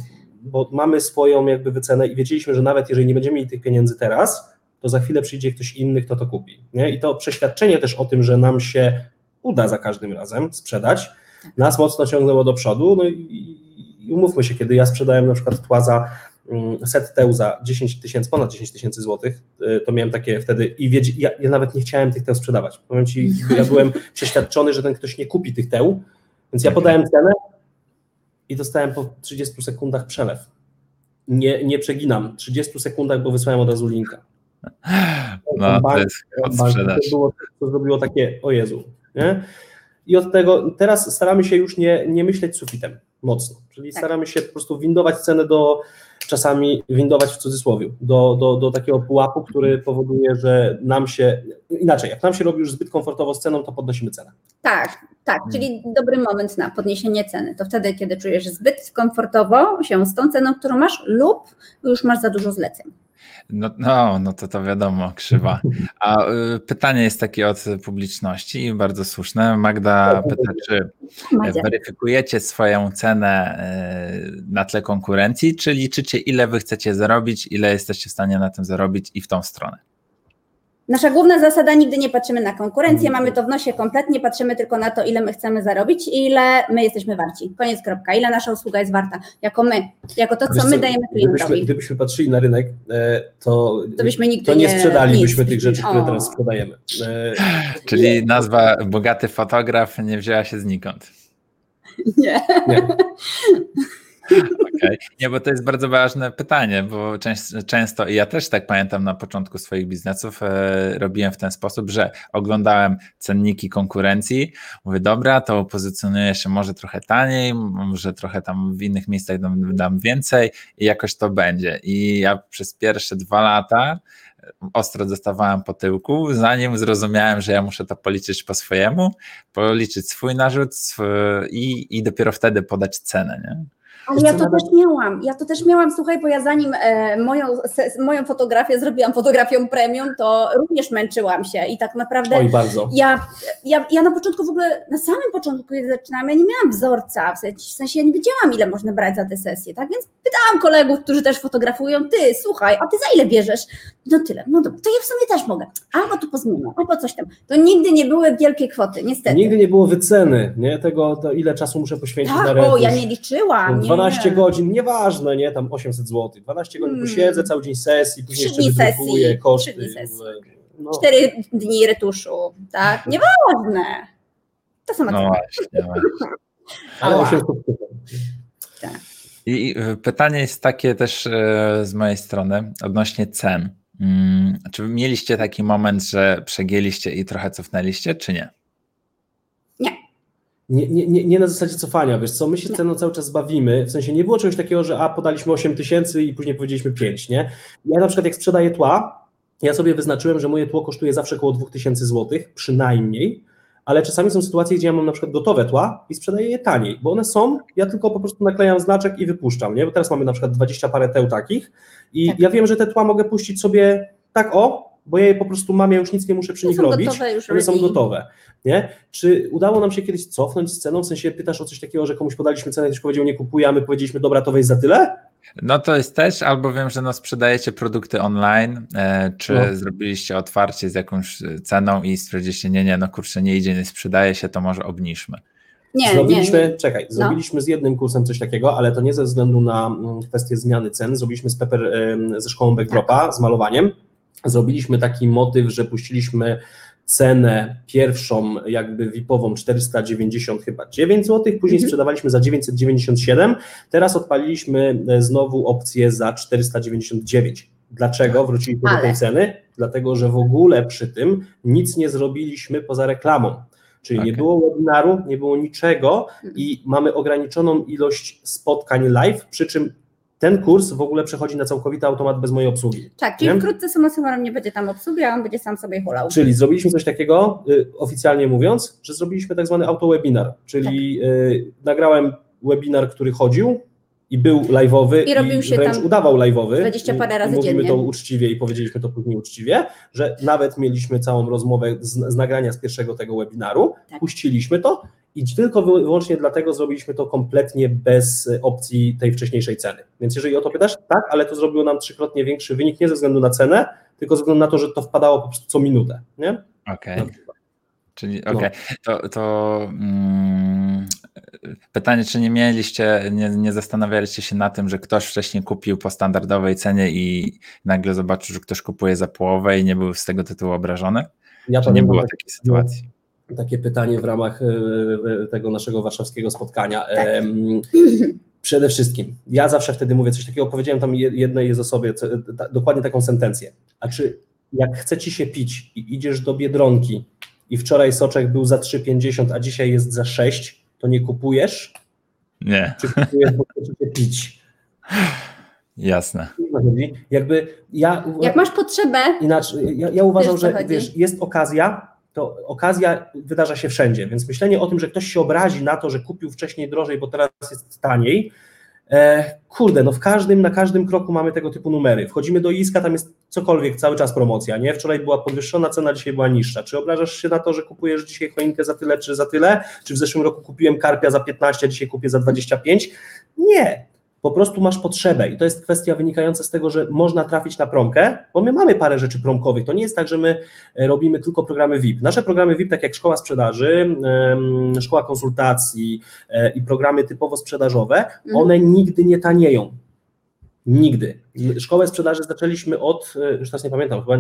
bo mamy swoją jakby wycenę i wiedzieliśmy, że nawet jeżeli nie będziemy mieli tych pieniędzy teraz, to za chwilę przyjdzie ktoś inny, kto to kupi. Nie? I to przeświadczenie też o tym, że nam się uda za każdym razem sprzedać, nas mocno ciągnęło do przodu. No i, i umówmy się, kiedy ja sprzedałem na przykład tła za mm, set teł za 10 tysięcy, ponad 10 tysięcy złotych, y, to miałem takie wtedy i ja, ja, nawet nie chciałem tych teł sprzedawać. Powiem Ci, ja byłem przeświadczony, że ten ktoś nie kupi tych teł, więc ja podałem cenę i dostałem po 30 sekundach przelew. Nie, nie przeginam. 30 sekundach, bo wysłałem od razu linka. No, to jest. To, było, to zrobiło takie, o Jezu. Nie? I od tego teraz staramy się już nie, nie myśleć sufitem mocno, czyli tak. staramy się po prostu windować cenę do, czasami windować w cudzysłowie, do, do, do takiego pułapu, który powoduje, że nam się, inaczej, jak nam się robi już zbyt komfortowo z ceną, to podnosimy cenę. Tak, tak, czyli dobry moment na podniesienie ceny. To wtedy, kiedy czujesz zbyt komfortowo się z tą ceną, którą masz lub już masz za dużo zleceń. No, no, no to to wiadomo, krzywa. A y, pytanie jest takie od publiczności i bardzo słuszne. Magda pyta, czy weryfikujecie swoją cenę y, na tle konkurencji, czy liczycie ile wy chcecie zarobić, ile jesteście w stanie na tym zarobić i w tą stronę? Nasza główna zasada, nigdy nie patrzymy na konkurencję, mamy to w nosie kompletnie, patrzymy tylko na to, ile my chcemy zarobić i ile my jesteśmy warci. Koniec, kropka. Ile nasza usługa jest warta, jako my, jako to, co my dajemy Gdybyśmy, klientowi. gdybyśmy patrzyli na rynek, e, to, To byśmy nigdy to nie nie- sprzedalibyśmy nic. tych rzeczy, które O. teraz sprzedajemy. E, Czyli nazwa bogaty fotograf nie wzięła się znikąd. Nie. Nie. Okay. Nie, bo to jest bardzo ważne pytanie, bo często, często i ja też tak pamiętam na początku swoich biznesów, e, robiłem w ten sposób, że oglądałem cenniki konkurencji, mówię, dobra, to pozycjonuję się może trochę taniej, może trochę tam w innych miejscach dam, dam więcej i jakoś to będzie. I ja przez pierwsze dwa lata ostro dostawałem po tyłku, zanim zrozumiałem, że ja muszę to policzyć po swojemu, policzyć swój narzut i, i dopiero wtedy podać cenę. Nie? Ale ja to też miałam, ja to też miałam, słuchaj, bo ja zanim e, moją, se, moją fotografię zrobiłam fotografią premium, to również męczyłam się i tak naprawdę Oj, bardzo. ja, ja, ja na początku w ogóle, na samym początku, kiedy zaczynałam, ja nie miałam wzorca, w sensie, w sensie ja nie wiedziałam, ile można brać za te sesje, tak, więc pytałam kolegów, którzy też fotografują, ty, słuchaj, a ty za ile bierzesz? No tyle, no dobra, to ja w sumie też mogę, albo tu pozmieniam, albo coś tam. To nigdy nie były wielkie kwoty, niestety. Nigdy nie było wyceny, nie? Tego, to ile czasu muszę poświęcić na tak, retusz. o, ja nie liczyłam. Nie, 12 nie. godzin, nieważne, nie? Tam 800 zł. 12 godzin Hmm. posiedzę, cały dzień sesji, później jeszcze wydrukuję, sesji, koszty. No, Cztery dni retuszu, tak, nieważne. To sama No cena. właśnie. właśnie. ale Ała. 800 zł. I y, pytanie jest takie też e, z mojej strony odnośnie cen. Mm, Czy mieliście taki moment, że przegięliście i trochę cofnęliście, czy nie? Nie, nie, nie, na zasadzie cofania, wiesz co, my się ceną cały czas bawimy, w sensie nie było czegoś takiego, że a, podaliśmy 8 tysięcy i później powiedzieliśmy 5, nie? Ja na przykład jak sprzedaję tła, ja sobie wyznaczyłem, że moje tło kosztuje zawsze około 2000 zł, przynajmniej, ale czasami są sytuacje, gdzie ja mam na przykład gotowe tła i sprzedaję je taniej, bo one są, ja tylko po prostu naklejam znaczek i wypuszczam, nie? Bo teraz mamy na przykład 20 parę teł takich i Tak. ja wiem, że te tła mogę puścić sobie tak o, bo ja je po prostu mam, ja już nic nie muszę przy To nich robić. One są ready. gotowe. Nie? Czy udało nam się kiedyś cofnąć z ceną? W sensie pytasz o coś takiego, że komuś podaliśmy cenę, ktoś powiedział nie kupuję, a my powiedzieliśmy dobra, to weź za tyle? No to jest też, albo wiem, że no sprzedajecie produkty online, e, czy No. zrobiliście otwarcie z jakąś ceną i stwierdziliście, nie, nie, no kurczę, nie idzie, nie sprzedaje się, to może obniżmy. Nie, nie, zrobiliśmy, nie. No. czekaj, zrobiliśmy z jednym kursem coś takiego, ale to nie ze względu na mm, kwestię zmiany cen. Zrobiliśmy z Pepper ze szkołą backdropa, Tak. z malowaniem. Zrobiliśmy taki motyw, że puściliśmy cenę pierwszą jakby VIP-ową 490 chyba 9 zł, później Mhm. sprzedawaliśmy za 997, teraz odpaliliśmy e, znowu opcję za 499. Dlaczego wróciliśmy do Ale. tej ceny? Dlatego, że w ogóle przy tym nic nie zrobiliśmy poza reklamą. Czyli nie Okej. było webinaru, nie było niczego Mhm. i mamy ograniczoną ilość spotkań live, przy czym ten kurs w ogóle przechodzi na całkowity automat bez mojej obsługi. Tak, czyli Nie? wkrótce summa summarum nie będzie tam obsługi, a on będzie sam sobie hulał. Czyli zrobiliśmy coś takiego, y, oficjalnie mówiąc, że zrobiliśmy tak zwany autowebinar, czyli Tak. y, nagrałem webinar, który chodził i był live'owy I robił się wręcz udawał live'owy. 20 parę I razy Mówimy dziennie. to uczciwie i powiedzieliśmy to później uczciwie, że nawet mieliśmy całą rozmowę z, z nagrania z pierwszego tego webinaru, Tak. puściliśmy to i tylko wy- wyłącznie dlatego zrobiliśmy to kompletnie bez y, opcji tej wcześniejszej ceny. Więc jeżeli o to pytasz, tak, ale to zrobiło nam trzykrotnie większy wynik nie ze względu na cenę, tylko ze względu na to, że to wpadało po prostu co minutę, nie? Okej. Przykład. Czyli No. okej, to, to mm, pytanie, czy nie mieliście, nie, nie zastanawialiście się na tym, że ktoś wcześniej kupił po standardowej cenie i nagle zobaczył, że ktoś kupuje za połowę i nie był z tego tytułu obrażony? Ja Czy nie pamiętam było tak- takiej sytuacji? Takie pytanie w ramach e, e, tego naszego warszawskiego spotkania. Tak. Przede wszystkim, ja zawsze wtedy mówię coś takiego, powiedziałem tam je- jednej jest osobie dokładnie taką sentencję. A czy jak chce ci się pić i idziesz do Biedronki i wczoraj soczek był za 3,50, a dzisiaj jest za 6, to nie kupujesz? Nie, Czy kupujesz, bo chce ci się pić? jasne. Jakby ja... Jak masz potrzebę, Inaczej, ja, ja uważam, że wiesz, jest okazja, to okazja wydarza się wszędzie, więc myślenie o tym, że ktoś się obrazi na to, że kupił wcześniej drożej, bo teraz jest taniej, E, kurde, no w każdym, na każdym kroku mamy tego typu numery. Wchodzimy do Iska, tam jest cokolwiek, cały czas promocja, nie? Wczoraj była podwyższona cena, dzisiaj była niższa. Czy obrażasz się na to, że kupujesz dzisiaj choinkę za tyle, czy za tyle? Czy w zeszłym roku kupiłem karpia za 15, a dzisiaj kupię za 25? Nie po prostu masz potrzebę i to jest kwestia wynikająca z tego, że można trafić na promkę, bo my mamy parę rzeczy promkowych. To nie jest tak, że my e, robimy tylko programy VIP. Nasze programy VIP, tak jak szkoła sprzedaży, szkoła konsultacji e, i programy typowo sprzedażowe, mhm. one nigdy nie tanieją. Nigdy. Szkołę sprzedaży zaczęliśmy od, e, już teraz nie pamiętam, chyba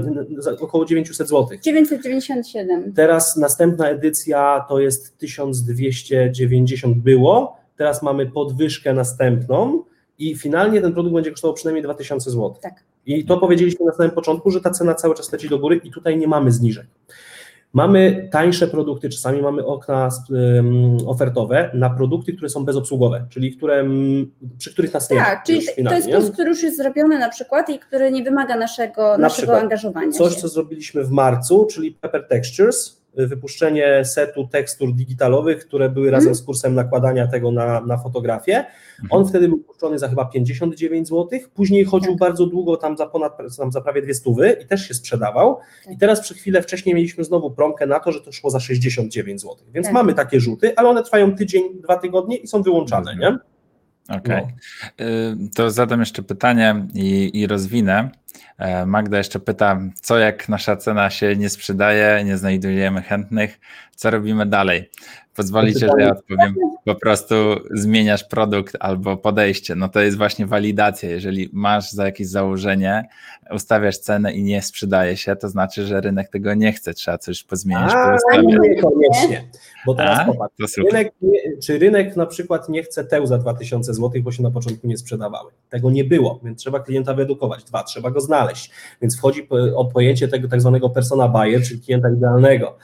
około 900 zł. 997. Teraz następna edycja to jest 1290 było, teraz mamy podwyżkę następną i finalnie ten produkt będzie kosztował przynajmniej 2000 zł. Tak. I to powiedzieliśmy na samym początku, że ta cena cały czas leci do góry i tutaj nie mamy zniżek. Mamy tańsze produkty, czasami mamy okna ofertowe na produkty, które są bezobsługowe, czyli które, przy których nas nie Tak, czyli to jest kurs, który już jest zrobiony na przykład i który nie wymaga naszego, na naszego angażowania. Coś, się. co zrobiliśmy w marcu, czyli Pepper Textures, wypuszczenie setu tekstur digitalowych, które były razem z kursem nakładania tego na, na fotografię. On mhm. wtedy był puszczony za chyba 59 zł, później chodził tak. bardzo długo tam za ponad tam za prawie dwie stówy i też się sprzedawał. Tak. I teraz przy chwilę wcześniej mieliśmy znowu promkę na to, że to szło za 69 zł. Więc tak. mamy takie rzuty, ale one trwają tydzień, dwa tygodnie i są wyłączane, mhm. nie? Okej. Okay. No. To zadam jeszcze pytanie i, i rozwinę. E, Magda jeszcze pyta, co jak nasza cena się nie sprzedaje, nie znajdujemy chętnych, co robimy dalej? Pozwolicie, że ja odpowiem, po prostu zmieniasz produkt albo podejście. No to jest właśnie walidacja. Jeżeli masz za jakieś założenie, ustawiasz cenę i nie sprzedaje się, to znaczy, że rynek tego nie chce, trzeba coś pozmieniać. A, niekoniecznie, bo teraz A, popatrz, rynek czy rynek na przykład nie chce teł za 2000 zł, bo się na początku nie sprzedawały. Tego nie było, więc trzeba klienta wyedukować. Dwa, trzeba go znaleźć, więc wchodzi o pojęcie tego tak zwanego persona buyer, czyli klienta idealnego.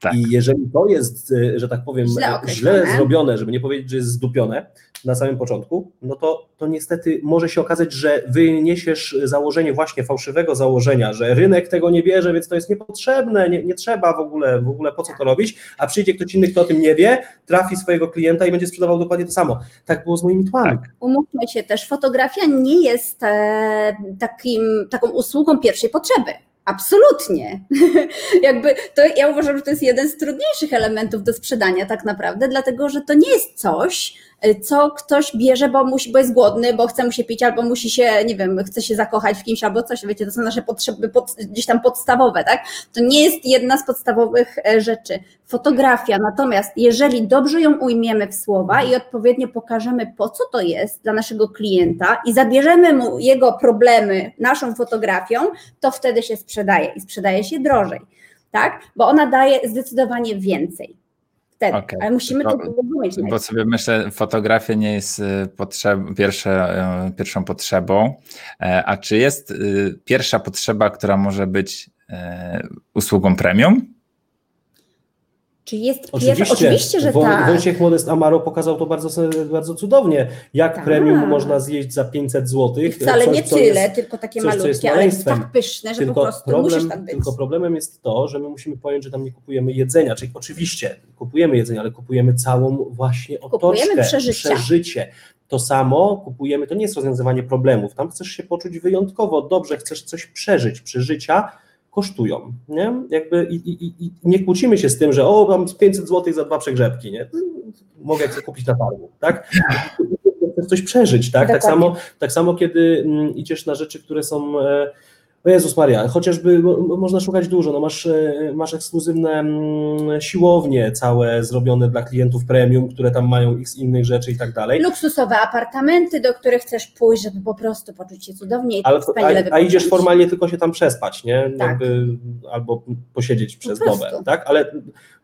Tak. I jeżeli to jest, e, że tak powiem, źle, źle, zrobione, żeby nie powiedzieć, że jest zdupione na samym początku, no to, to niestety może się okazać, że wyniesiesz założenie właśnie fałszywego założenia, że rynek tego nie bierze, więc to jest niepotrzebne, nie, nie trzeba w ogóle, w ogóle po co to robić, a przyjdzie ktoś inny, kto o tym nie wie, trafi swojego klienta i będzie sprzedawał dokładnie to samo. Tak było z moimi tłami. Tak. Umówmy się też, fotografia nie jest e, takim, taką usługą pierwszej potrzeby. Absolutnie. Jakby to ja uważam, że to jest jeden z trudniejszych elementów do sprzedania tak naprawdę, dlatego że to nie jest coś, co ktoś bierze, bo musi, bo jest głodny, bo chce mu się pić, albo musi się, nie wiem, chce się zakochać w kimś, albo coś, wiecie, to są nasze potrzeby pod, gdzieś tam podstawowe, tak? To nie jest jedna z podstawowych e, rzeczy. Fotografia, natomiast jeżeli dobrze ją ujmiemy w słowa i odpowiednio pokażemy, po co to jest dla naszego klienta i zabierzemy mu jego problemy naszą fotografią, to wtedy się sprzedaje i sprzedaje się drożej, tak? Bo ona daje zdecydowanie więcej wtedy, okay. ale musimy to, zrozumieć. Bo sobie myślę, fotografia nie jest y, potrzeb, pierwsze, y, pierwszą potrzebą, e, a czy jest y, pierwsza potrzeba, która może być usługą premium? Czy jest oczywiście, Oczywiście, że tak. Wojciech Modest Amaro pokazał to bardzo, bardzo cudownie, jak tak. premium można zjeść za 500 zł. I wcale coś, nie tyle, jest, tylko takie coś, malutkie, ale tak pyszne, że tylko po prostu problem, musisz tak być. Tylko problemem jest to, że my musimy pojąć, że tam nie kupujemy jedzenia, czyli oczywiście kupujemy jedzenie, ale kupujemy całą właśnie otoczkę, kupujemy przeżycia. przeżycie. To samo kupujemy, to nie jest rozwiązywanie problemów, tam chcesz się poczuć wyjątkowo dobrze, chcesz coś przeżyć, przeżycia, kosztują. Nie? Jakby i, i, i nie kłócimy się z tym, że o, mam 500 zł za dwa przegrzebki, nie? mogę je kupić na targu, tak? Chcesz coś przeżyć, tak? Tak samo, tak samo, kiedy mm, idziesz na rzeczy, które są e, o Jezus Maria, chociażby można szukać dużo, no masz, e, masz ekskluzywne mm, siłownie całe zrobione dla klientów premium, które tam mają x innych rzeczy i tak dalej. Luksusowe apartamenty, do których chcesz pójść, żeby po prostu poczuć się cudownie i Ale, a, a idziesz formalnie tylko się tam przespać, nie? Tak. Jakby, albo posiedzieć przez dobę, tak? Ale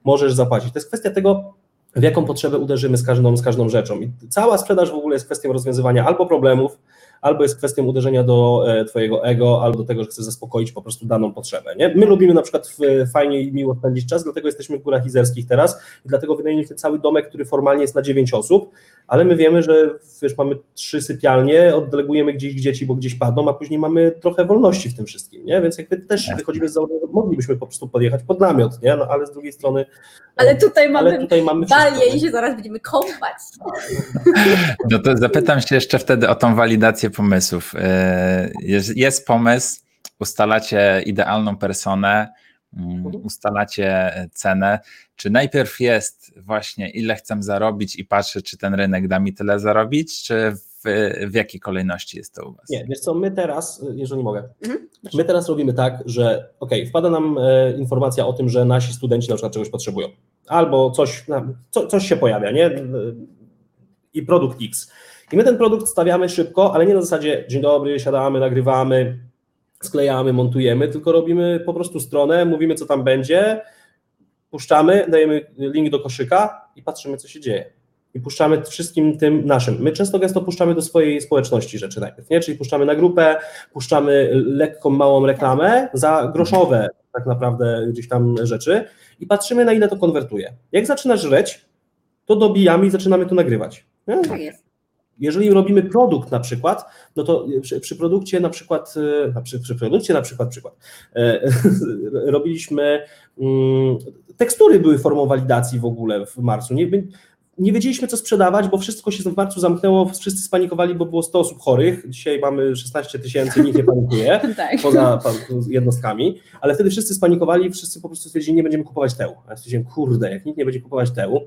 możesz zapłacić. To jest kwestia tego, w jaką potrzebę uderzymy z każdą, z każdą rzeczą. I cała sprzedaż w ogóle jest kwestią rozwiązywania albo problemów, albo jest kwestią uderzenia do e, Twojego ego, albo do tego, że chcesz zaspokoić po prostu daną potrzebę. Nie? My lubimy na przykład fajnie i miło spędzić czas, dlatego jesteśmy w Górach Izerskich teraz i dlatego wynajęliśmy cały domek, który formalnie jest na 9 osób, ale my wiemy, że wiesz, mamy trzy sypialnie, oddelegujemy gdzieś dzieci, bo gdzieś padną, a później mamy trochę wolności w tym wszystkim, nie? Więc jakby też wychodzimy z założenia, że moglibyśmy po prostu podjechać pod namiot, nie? No ale z drugiej strony... Ale tutaj mamy, ale tutaj mamy balię i się zaraz będziemy kąpać. No to zapytam się jeszcze wtedy o tą walidację pomysłów. E, jest, jest pomysł, ustalacie idealną personę. Ustalacie cenę. Czy najpierw jest właśnie ile chcę zarobić i patrzę, czy ten rynek da mi tyle zarobić, czy w, w jakiej kolejności jest to u Was? Nie, wiesz co, my teraz, jeżeli mogę, mhm. my teraz robimy tak, że ok, wpada nam e, informacja o tym, że nasi studenci na przykład czegoś potrzebują, albo coś, co, coś się pojawia, nie? I produkt X. I my ten produkt stawiamy szybko, ale nie na zasadzie dzień dobry, siadamy, nagrywamy, sklejamy, montujemy, tylko robimy po prostu stronę, mówimy co tam będzie, puszczamy, dajemy link do koszyka i patrzymy co się dzieje. I puszczamy wszystkim tym naszym. My często gęsto puszczamy do swojej społeczności rzeczy najpierw, nie? czyli puszczamy na grupę, puszczamy lekką, małą reklamę za groszowe tak naprawdę gdzieś tam rzeczy i patrzymy na ile to konwertuje. Jak zaczyna żreć, to dobijamy i zaczynamy to nagrywać. Nie? Tak jest. Jeżeli robimy produkt na przykład, no to przy, przy produkcie na przykład, e, przy, przy produkcie na przykład, przykład e, robiliśmy, mm, tekstury były formą walidacji w ogóle w marcu. Nie, nie wiedzieliśmy, co sprzedawać, bo wszystko się w marcu zamknęło, wszyscy spanikowali, bo było 100 osób chorych. Dzisiaj mamy 16 tysięcy, nikt nie panikuje, tak. poza jednostkami, ale wtedy wszyscy spanikowali, wszyscy po prostu stwierdzili, nie będziemy kupować tełu. A ja stwierdziłem, kurde, jak nikt nie będzie kupować tełu,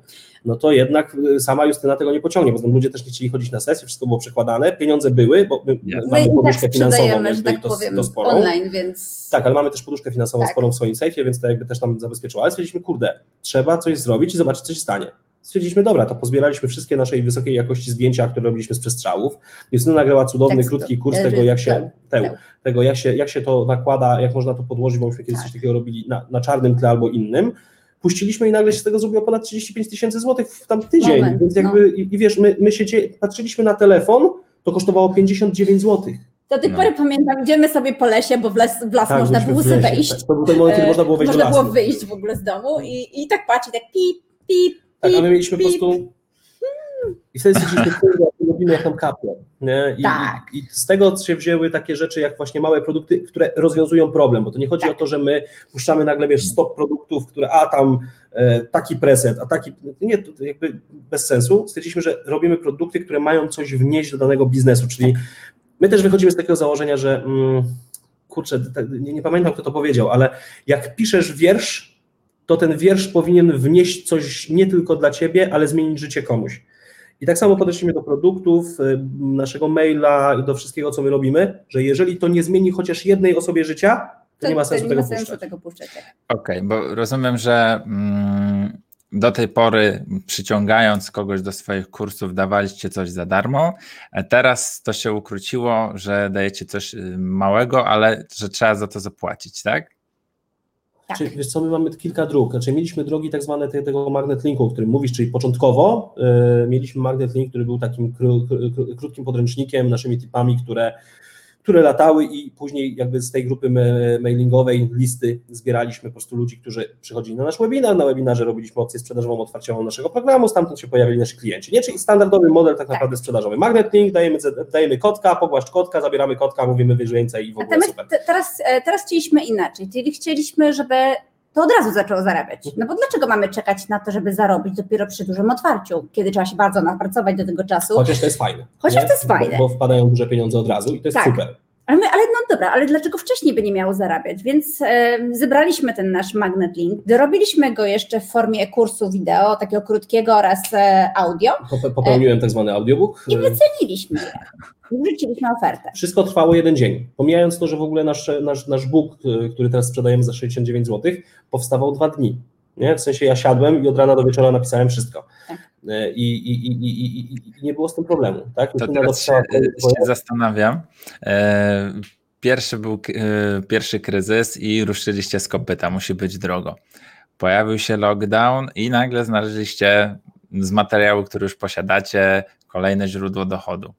no to jednak y, sama Justyna tego nie pociągnie, bo ludzie też nie chcieli chodzić na sesję, wszystko było przekładane, pieniądze były, bo my yes. mamy no poduszkę tak finansową, jakby tak to, powiem, to sporą. online, więc... Tak, ale mamy też poduszkę finansową tak. sporą w swoim sejfie, więc to jakby też tam zabezpieczyło. Ale stwierdziliśmy, kurde, trzeba coś zrobić i zobaczyć, co się stanie stwierdziliśmy, dobra, to pozbieraliśmy wszystkie naszej wysokiej jakości zdjęcia, które robiliśmy z przestrzałów. Justyna nagrała cudowny, Tekst, krótki kurs tego, jak się, te, tego jak, się, jak się to nakłada, jak można to podłożyć, bo myśmy kiedyś tak. coś takiego robili na, na czarnym tle albo innym. Puściliśmy i nagle się z tego zrobiło ponad 35 tysięcy złotych w tam tydzień, Moment, więc jakby, no. i, i, wiesz, my, my się patrzyliśmy na telefon, to kosztowało 59 złotych. Do tej no. pory pamiętam, idziemy sobie po lesie, bo w las, w las tak, można było sobie wejść. Tak, to był ten moment, kiedy można było wejść Można było wyjść w ogóle z domu i, i tak patrzeć, tak pip, pip, tak, a my mieliśmy po prostu. I wtedy stwierdziliśmy, robimy jak. Nie? I, tak. i, I, z tego się wzięły takie rzeczy, jak właśnie małe produkty, które rozwiązują problem, bo to nie chodzi tak. o to, że my puszczamy nagle, wiesz, stop produktów, które, a tam e, taki preset, a taki, nie, to jakby bez sensu. Stwierdziliśmy, że robimy produkty, które mają coś wnieść do danego biznesu, czyli my też wychodzimy z takiego założenia, że mm, kurczę, nie, nie pamiętam, kto to powiedział, ale jak piszesz wiersz, to ten wiersz powinien wnieść coś nie tylko dla ciebie, ale zmienić życie komuś. I tak samo podeszliśmy do produktów, y, naszego maila i do wszystkiego, co my robimy, że jeżeli to nie zmieni chociaż jednej osobie życia, to, to nie ma sensu, nie tego, ma sensu puszczać. tego puszczać. Tak. Okej, okay, bo rozumiem, że mm, do tej pory przyciągając kogoś do swoich kursów dawaliście coś za darmo, teraz to się ukróciło, że dajecie coś y, małego, ale że trzeba za to zapłacić, tak? Tak. Czyli, wiesz co, my mamy kilka dróg. Znaczy, mieliśmy drogi tak zwane tego magnet linku, o którym mówisz, czyli początkowo yy, mieliśmy magnet link, który był takim kró, kró, krótkim podręcznikiem, naszymi typami, które które latały i później jakby z tej grupy mailingowej listy zbieraliśmy po prostu ludzi, którzy przychodzili na nasz webinar, na webinarze robiliśmy opcję sprzedażową otwarciową naszego programu, stamtąd się pojawili nasi klienci, nie? Czyli standardowy model tak naprawdę tak. sprzedażowy. Magnet link, dajemy, dajemy kotka, pogłaszcz kotka, zabieramy kotka, mówimy więcej i w ogóle super. Teraz, e, teraz chcieliśmy inaczej, czyli chcieliśmy, żeby to od razu zaczęło zarabiać. No bo dlaczego mamy czekać na to, żeby zarobić dopiero przy dużym otwarciu, kiedy trzeba się bardzo napracować do tego czasu? Chociaż to jest fajne. Chociaż nie? to jest fajne. Bo, bo, wpadają duże pieniądze od razu i to jest tak. super. Ale, my, ale no dobra, ale dlaczego wcześniej by nie miało zarabiać? Więc e, zebraliśmy ten nasz magnet link, dorobiliśmy go jeszcze w formie kursu wideo, takiego krótkiego oraz e, audio. Popełniłem tak zwany audiobook. I wyceniliśmy je. Wrzuciliśmy ofertę. Wszystko trwało jeden dzień. Pomijając to, że w ogóle nasz, nasz, nasz book, e, który teraz sprzedajemy za 69 zł, powstawał dwa dni. Nie? W sensie ja siadłem i od rana do wieczora napisałem wszystko. Tak. I, i, i, i, nie było z tym problemu. Tak? To teraz się, się zastanawiam. Pierwszy był pierwszy kryzys i ruszyliście z kopyta, musi być drogo. Pojawił się lockdown i nagle znaleźliście z materiału, który już posiadacie, kolejne źródło dochodu.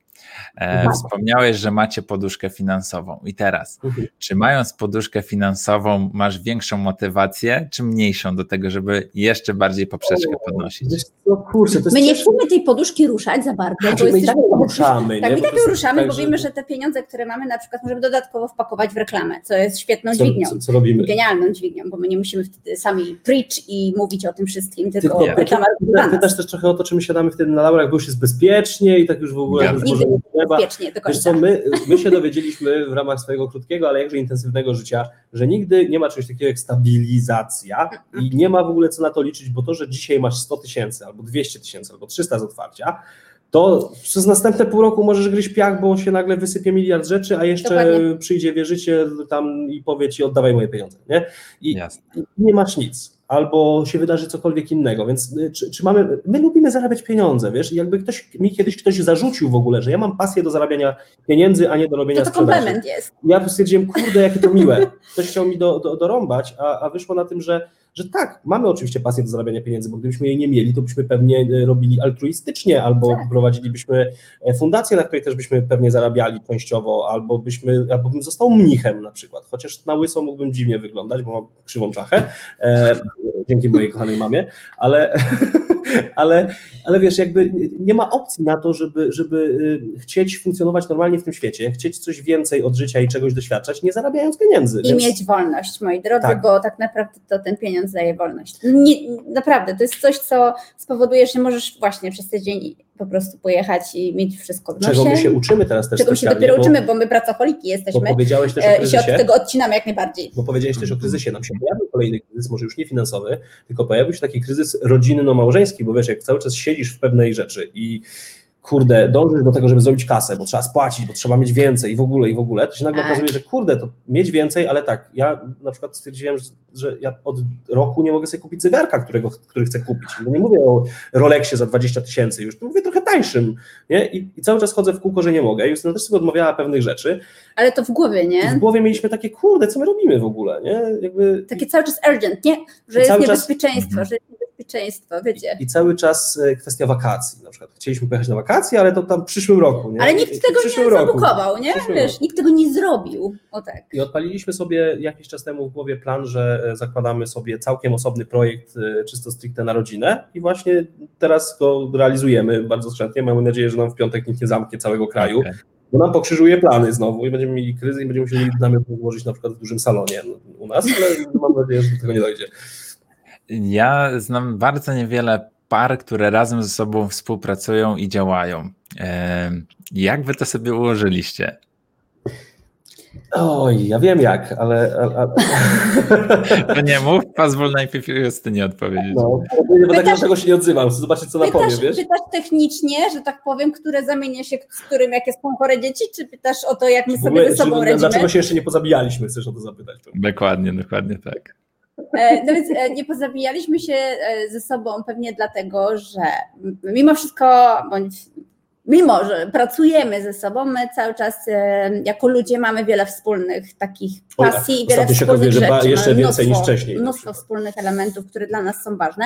E, Tak. wspomniałeś, że macie poduszkę finansową. I teraz, Mhm. czy mając poduszkę finansową, masz większą motywację, czy mniejszą do tego, żeby jeszcze bardziej poprzeczkę podnosić? Co, kurczę, to jest My nie chcemy tej poduszki ruszać za bardzo, bo Znaczy, my tak jesteśmy ją ruszamy, Tak, nie? my tak ruszamy, tak, bo wiemy, że te pieniądze, które mamy, na przykład możemy dodatkowo wpakować w reklamę, co jest świetną co, dźwignią. co, co robimy? Genialną dźwignią, bo my nie musimy wtedy sami preach i mówić o tym wszystkim, tylko, Tylko reklama nas. też, też trochę o to, czy my siadamy wtedy na laurach, bo już jest bezpiecznie i tak już w ogóle Ja Bezpiecznie do Wiesz co, końca. my, my się dowiedzieliśmy w ramach swojego krótkiego, ale jakże intensywnego życia, że nigdy nie ma czegoś takiego jak stabilizacja i nie ma w ogóle co na to liczyć, bo to, że dzisiaj masz 100 tysięcy, albo 200 tysięcy, albo 300 z otwarcia, to przez następne pół roku możesz gryźć piach, bo się nagle wysypie miliard rzeczy, a jeszcze Dokładnie. przyjdzie wierzyciel tam i powie ci oddawaj moje pieniądze, nie? I, Jasne. i nie masz nic. Albo się wydarzy cokolwiek innego, więc y, czy, czy mamy, my lubimy zarabiać pieniądze, wiesz, jakby ktoś, mi kiedyś ktoś zarzucił w ogóle, że ja mam pasję do zarabiania pieniędzy, a nie do robienia To to sprzedaży. komplement jest. Ja stwierdziłem, kurde, jakie to miłe. Ktoś chciał mi do, do, dorąbać, a, a wyszło na tym, że, że tak, mamy oczywiście pasję do zarabiania pieniędzy, bo gdybyśmy jej nie mieli, to byśmy pewnie e, robili altruistycznie, albo Tak. prowadzilibyśmy e, fundację, na której też byśmy pewnie zarabiali częściowo, albo byśmy, albo bym został mnichem na przykład, chociaż na łyso mógłbym dziwnie wyglądać, bo mam krzywą czachę, e, dzięki mojej kochanej mamie, ale, ale, ale wiesz, jakby nie ma opcji na to, żeby, żeby y, chcieć funkcjonować normalnie w tym świecie, chcieć coś więcej od życia i czegoś doświadczać, nie zarabiając pieniędzy. I więc- mieć wolność, moi drodzy, Tak. bo tak naprawdę to ten pieniądz daje wolność. Nie, naprawdę, to jest coś, co spowoduje, że możesz właśnie przez ten dzień po prostu pojechać i mieć wszystko w nosie. Czego my się uczymy teraz też czego się specjalnie, dopiero bo, uczymy, bo my pracoholiki bo jesteśmy powiedziałeś też o e, i się od kryzysie, tego odcinamy jak najbardziej. bo powiedziałeś też o kryzysie, nam się pojawił kolejny kryzys, może już nie finansowy, tylko pojawił się taki kryzys rodzinno-małżeński, bo wiesz, jak cały czas siedzisz w pewnej rzeczy i kurde, dążysz do tego, żeby zrobić kasę, bo trzeba spłacić, bo trzeba mieć więcej i w ogóle, i w ogóle, to się nagle Tak. okazuje, że kurde, to mieć więcej, ale tak, ja na przykład stwierdziłem, że, że ja od roku nie mogę sobie kupić zegarka, którego, który chcę kupić. No nie mówię o Rolexie za 20 tysięcy już, to mówię trochę tańszym, nie? I, I cały czas chodzę w kółko, że nie mogę. I Justyna też sobie odmawiała pewnych rzeczy. Ale to w głowie, I w nie? głowie mieliśmy takie, kurde, co my robimy w ogóle, nie? Jakby... Takie cały czas urgent, nie? Że I jest czas- niebezpieczeństwo, Mhm. że jest niebezpieczeństwo, wiecie. I cały czas e, kwestia wakacji. Na przykład chcieliśmy pojechać na wakacje, ale to tam w przyszłym roku. Nie? Ale nikt tego nie roku. zabukował, nie? Wiesz, roku. nikt tego nie zrobił. O tak. I odpaliliśmy sobie jakiś czas temu w głowie plan, że e, zakładamy sobie całkiem osobny projekt, e, czysto stricte na rodzinę i właśnie teraz go realizujemy bardzo chętnie. Mamy nadzieję, że nam w piątek nikt nie zamknie całego kraju, Okej. bo nam pokrzyżuje plany znowu i będziemy mieli kryzys i będziemy musieli namiot złożyć na przykład w dużym salonie u nas, ale mam nadzieję, że do tego nie dojdzie. Ja znam bardzo niewiele par, które razem ze sobą współpracują i działają. Jak wy to sobie ułożyliście? Oj, ja wiem jak, ale... To nie mów, pozwól najpierw Justynie odpowiedzieć. no, bo tak Pytasz- dlaczego się nie odzywam, chcę zobaczyć co na powie, Pytasz, wiesz? pytasz technicznie, że tak powiem, które zamienia się z którym, jakie są chore dzieci, czy pytasz o to, jak my sobie ogóle, ze sobą czy- radzimy? dlaczego się jeszcze nie pozabijaliśmy, chcesz o to zapytać. Dokładnie, dokładnie tak. E, No więc e, nie pozabijaliśmy się e, ze sobą pewnie dlatego, że mimo wszystko, bądź mimo, że pracujemy ze sobą, my cały czas jako ludzie mamy wiele wspólnych takich Oj, pasji i wiele się wspólnych ba- rzeczy. jeszcze mamy więcej niż mnóstwo- wcześniej. Mnóstwo wspólnych elementów, które dla nas są ważne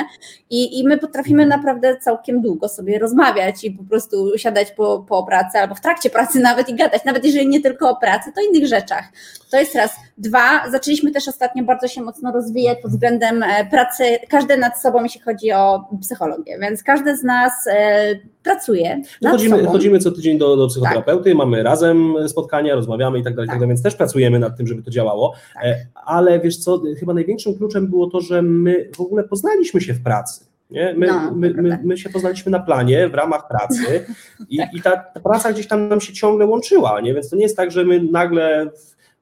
i, i my potrafimy naprawdę całkiem długo sobie rozmawiać i po prostu siadać po, po pracy albo w trakcie pracy nawet i gadać, nawet jeżeli nie tylko o pracy, to o innych rzeczach. To jest raz. Dwa, zaczęliśmy też ostatnio bardzo się mocno rozwijać pod względem e, pracy, każdy nad sobą, jeśli chodzi o psychologię, więc każdy z nas e, pracuje nad chodzimy, chodzimy co tydzień do, do psychoterapeuty, mamy razem spotkania, rozmawiamy i tak dalej, tak Tak. więc też pracujemy nad tym, żeby to działało. Tak. E, Ale wiesz co, chyba największym kluczem było to, że my w ogóle poznaliśmy się w pracy. Nie? My, No, my, my, my się poznaliśmy na planie w ramach pracy i, Tak. i ta, ta praca gdzieś tam nam się ciągle łączyła, nie? więc to nie jest tak, że my nagle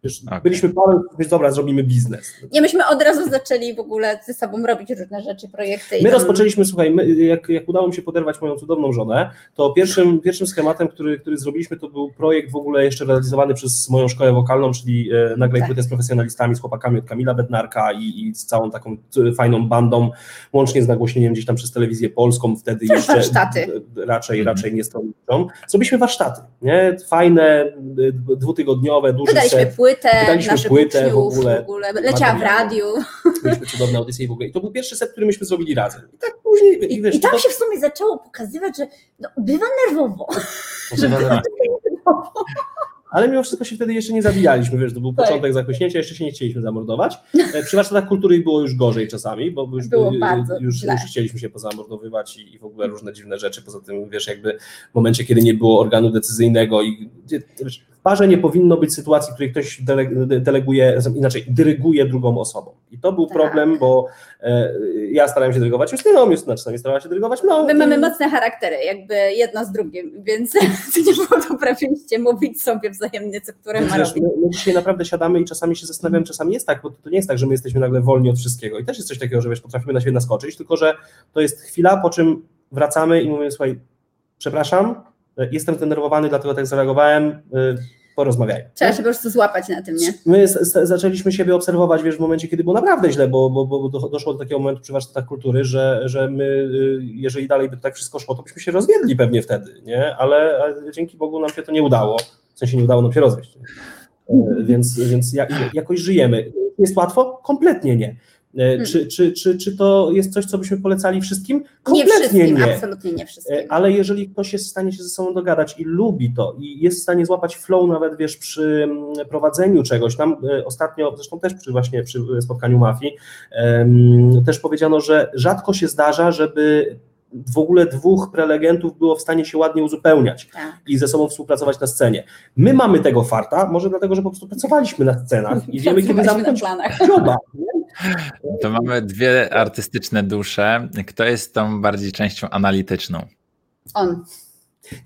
wiesz, Okej. byliśmy parą, wiesz, dobra, zrobimy biznes. Nie, myśmy od razu zaczęli w ogóle ze sobą robić różne rzeczy, projekty. My tam- rozpoczęliśmy, słuchaj, my, jak, jak udało mi się poderwać moją cudowną żonę, to pierwszym, pierwszym schematem, który, który zrobiliśmy, to był projekt w ogóle jeszcze realizowany przez moją szkołę wokalną, czyli e, nagraj Tak. płytę z profesjonalistami, z chłopakami od Kamila Bednarka i, i z całą taką fajną bandą, łącznie z nagłośnieniem gdzieś tam przez telewizję polską, wtedy Też jeszcze warsztaty. raczej, Mhm. raczej nie stronniczą. Zrobiliśmy warsztaty, nie? Fajne, dwutygodniowe, duży Wydaliśmy set. Płytę, Wydaliśmy naszych płytę w ogóle, w ogóle leciała w radiu. Mieliśmy cudowne audycje i w ogóle. I to był pierwszy set, który myśmy zrobili razem. I tak później... I, wiesz, i tam to... się w sumie zaczęło pokazywać, że no, bywa nerwowo. że bywa nerwowo. Ale mimo wszystko się wtedy jeszcze nie zabijaliśmy, wiesz, to był tak. początek zakośnięcia, jeszcze się nie chcieliśmy zamordować. E, przy warsztatach kultury było już gorzej czasami, bo już, było już, już, chcieliśmy się pozamordowywać i, i, w ogóle różne dziwne rzeczy. Poza tym, wiesz, jakby w momencie, kiedy nie było organu decyzyjnego i wiesz, parze nie powinno być sytuacji, w której ktoś deleguje, inaczej, dyryguje drugą osobą. I to był tak. problem, bo e, ja starałem się dyrygować Justyną, Justyna czasami starała się dyrygować mną. My i... mamy mocne charaktery, jakby jedno z drugim, więc nie było dobre mówić sobie wzajemnie, co które ma robić. My, my dzisiaj naprawdę siadamy i czasami się zastanawiam, czasami jest tak, bo to nie jest tak, że my jesteśmy nagle wolni od wszystkiego i też jest coś takiego, że wiesz, potrafimy na siebie naskoczyć, tylko że to jest chwila, po czym wracamy i mówimy, słuchaj, przepraszam, jestem zdenerwowany, dlatego tak zareagowałem, y, porozmawiajmy. Trzeba się po prostu złapać na tym, nie? My zaczęliśmy siebie obserwować, wiesz, w momencie, kiedy było naprawdę źle, bo, bo, bo doszło do takiego momentu przy warsztatach kultury, że, że my, y, jeżeli dalej by tak wszystko szło, to byśmy się rozwiedli pewnie wtedy, nie? Ale dzięki Bogu nam się to nie udało, w sensie nie udało nam się rozwieść. E, więc, więc jakoś żyjemy. Jest łatwo? Kompletnie nie. E, hmm. Czy, czy, czy, czy to jest coś, co byśmy polecali wszystkim? Kompletnie nie. Wszystkim, nie. Absolutnie nie wszystkim. E, ale jeżeli ktoś jest w stanie się ze sobą dogadać i lubi to i jest w stanie złapać flow nawet, wiesz, przy mm, prowadzeniu czegoś, tam e, ostatnio, zresztą też przy właśnie przy spotkaniu mafii, też powiedziano, że rzadko się zdarza, żeby w ogóle dwóch prelegentów było w stanie się ładnie uzupełniać tak. i ze sobą współpracować na scenie. My mamy tego farta, może dlatego, że po prostu pracowaliśmy na scenach i wiemy, kiedy zamknąć joba. To mamy dwie artystyczne dusze. Kto jest tą bardziej częścią analityczną? On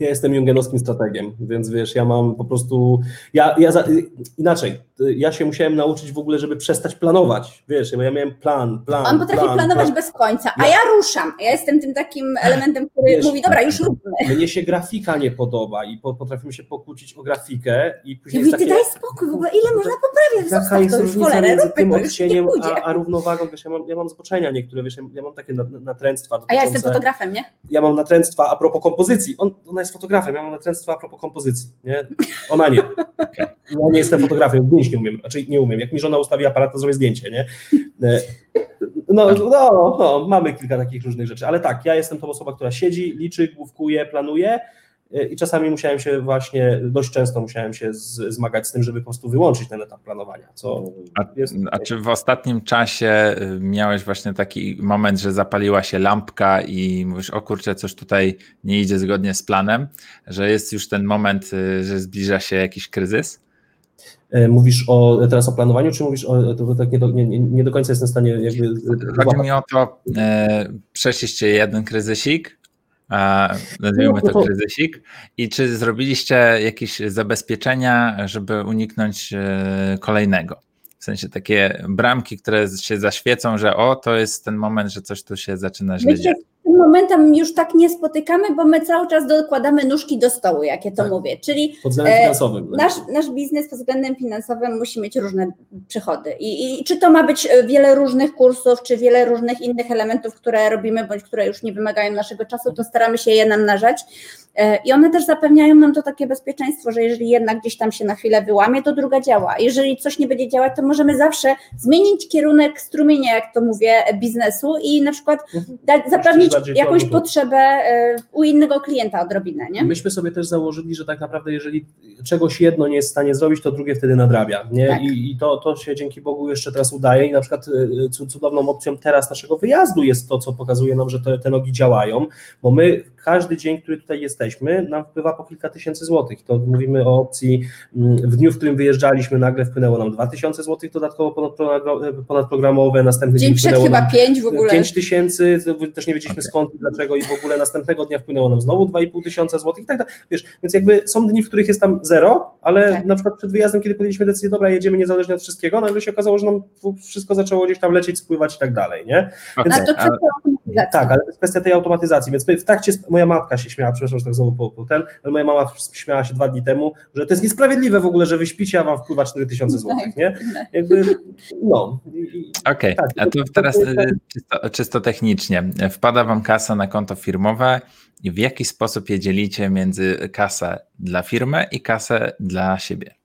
ja jestem jungenowskim strategiem, więc wiesz, ja mam po prostu, ja, ja za, inaczej, ja się musiałem nauczyć w ogóle, żeby przestać planować, wiesz, ja miałem plan, plan, On potrafi plan, planować plan. bez końca, a ja, ja ruszam, ja jestem tym takim elementem, który wiesz, mówi, dobra, już róbmy. Mnie się grafika nie podoba i po, potrafimy się pokłócić o grafikę i później ja mówię, ty daj spokój, w ogóle ile można poprawiać, Jaka jest różnica między tym odcieniem a, a równowagą, wiesz, ja mam, ja mam zboczenia niektóre, wiesz, ja mam takie natręctwa. A ja jestem fotografem, nie? Ja mam natręctwa a propos kompozycji, On, ona jest fotografem, ja mam natręctwa a propos kompozycji, nie? Ona nie. Ja nie jestem fotografem, zdjęć nie umiem, raczej nie umiem. Jak mi żona ustawi aparat, to zrobię zdjęcie, nie? E, no, no, no, mamy kilka takich różnych rzeczy, ale tak, ja jestem tą osobą, która siedzi, liczy, główkuje, planuje, i czasami musiałem się właśnie, dość często musiałem się zmagać z tym, żeby po prostu wyłączyć ten etap planowania. Co a, jest... a czy w ostatnim czasie y, miałeś właśnie taki moment, że zapaliła się lampka i mówisz, o kurczę, coś tutaj nie idzie zgodnie z planem, że jest już ten moment, y, że zbliża się jakiś kryzys? E, mówisz o, teraz o planowaniu, czy mówisz o, to tak nie do, nie, nie do końca jestem w stanie jakby... Chodzi mi o to, e, przeszliście jeden kryzysik, nazwijmy to kryzysik. I czy zrobiliście jakieś zabezpieczenia, żeby uniknąć e, kolejnego? W sensie takie bramki, które się zaświecą, że o, to jest ten moment, że coś tu się zaczyna źle dziać tym momentem już tak nie spotykamy, bo my cały czas dokładamy nóżki do stołu, jak ja to tak. mówię. Czyli pod względem e, finansowym. Nasz, nasz biznes pod względem finansowym musi mieć różne przychody. I, I czy to ma być e, wiele różnych kursów, czy wiele różnych innych elementów, które robimy, bądź które już nie wymagają naszego czasu, to staramy się je namnażać. E, I one też zapewniają nam to takie bezpieczeństwo, że jeżeli jednak gdzieś tam się na chwilę wyłamie, to druga działa. Jeżeli coś nie będzie działać, to możemy zawsze zmienić kierunek strumienia, jak to mówię, biznesu i na przykład mhm. dać, zapewnić jakąś potrzebę e, u innego klienta odrobinę. Nie? Myśmy sobie też założyli, że tak naprawdę jeżeli czegoś jedno nie jest w stanie zrobić, to drugie wtedy nadrabia. Nie? Tak. I, I, to, to się dzięki Bogu jeszcze teraz udaje i na przykład e, cudowną opcją teraz naszego wyjazdu jest to, co pokazuje nam, że te, te nogi działają, bo my każdy dzień, który tutaj jesteśmy, nam wpływa po kilka tysięcy złotych. To mówimy o opcji, mm, w dniu, w którym wyjeżdżaliśmy, nagle wpłynęło nam 2000 złotych dodatkowo ponadprogramowe, następny dzień, dzień przed chyba 5 w ogóle. 5 tysięcy, też nie wiedzieliśmy. Skąd i dlaczego i w ogóle następnego dnia wpłynęło nam znowu 2,5 tysiąca złotych i tak dalej. Wiesz, więc jakby są dni, w których jest tam zero, ale tak. na przykład przed wyjazdem, kiedy podjęliśmy decyzję, dobra, jedziemy niezależnie od wszystkiego, nagle się okazało, że nam wszystko zaczęło gdzieś tam lecieć, spływać i tak dalej, nie? Więc, okay. to ale, tak, ale to jest kwestia tej automatyzacji, więc w trakcie, moja matka się śmiała, przepraszam, że tak znowu po, po ten, ale moja mama śmiała się dwa dni temu, że to jest niesprawiedliwe w ogóle, że wy śpicie, a wam wpływa 4000 zł, nie? Jakby, no. Okej, okay. tak, a to teraz y, czysto, czysto technicznie. Wpada wam kasa na konto firmowe i w jaki sposób je dzielicie między kasę dla firmy i kasę dla siebie?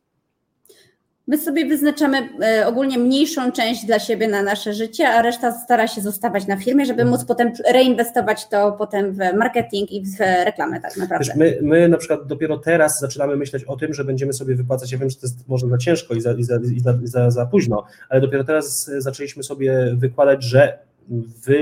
My sobie wyznaczamy e, ogólnie mniejszą część dla siebie na nasze życie, a reszta stara się zostawać na firmie, żeby móc potem reinwestować to potem w marketing i w reklamę tak naprawdę. My, my na przykład dopiero teraz zaczynamy myśleć o tym, że będziemy sobie wypłacać, ja wiem, że to jest może za ciężko i za, i za, i za, i za, za późno, ale dopiero teraz zaczęliśmy sobie wykładać, że wy,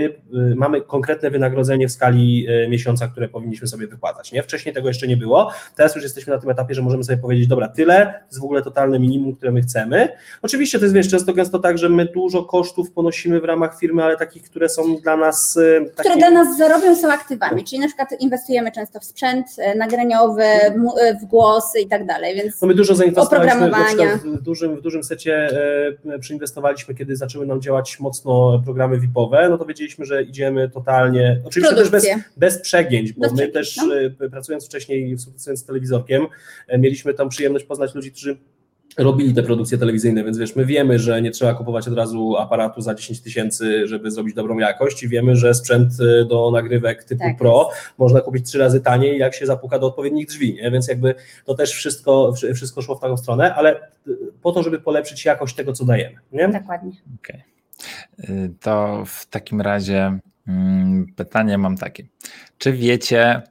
y, mamy konkretne wynagrodzenie w skali y, miesiąca, które powinniśmy sobie wypłacać. Nie? Wcześniej tego jeszcze nie było. Teraz już jesteśmy na tym etapie, że możemy sobie powiedzieć, dobra, tyle, to jest w ogóle totalne minimum, które my chcemy. Oczywiście to jest wiesz, często gęsto tak, że my dużo kosztów ponosimy w ramach firmy, ale takich, które są dla nas. Y, takie... Które dla nas zarobią są aktywami, czyli na przykład inwestujemy często w sprzęt nagraniowy, w głosy i tak dalej. Więc no my dużo zainwestowaliśmy w dużym, w dużym secie przyinwestowaliśmy, kiedy zaczęły nam działać mocno programy VIP-owe no to wiedzieliśmy, że idziemy totalnie, oczywiście Produkcję. też bez, bez przegięć, bo bez my też no. E, pracując wcześniej, pracując z telewizorkiem, e, mieliśmy tam przyjemność poznać ludzi, którzy robili te produkcje telewizyjne, więc wiesz, my wiemy, że nie trzeba kupować od razu aparatu za 10 tysięcy, żeby zrobić dobrą jakość i wiemy, że sprzęt e, do nagrywek typu tak. Pro można kupić trzy razy taniej, jak się zapuka do odpowiednich drzwi, nie? więc jakby to też wszystko, wszystko szło w taką stronę, ale po to, żeby polepszyć jakość tego, co dajemy. Nie? Dokładnie. Okay. To w takim razie mm, pytanie mam takie. Czy wiecie,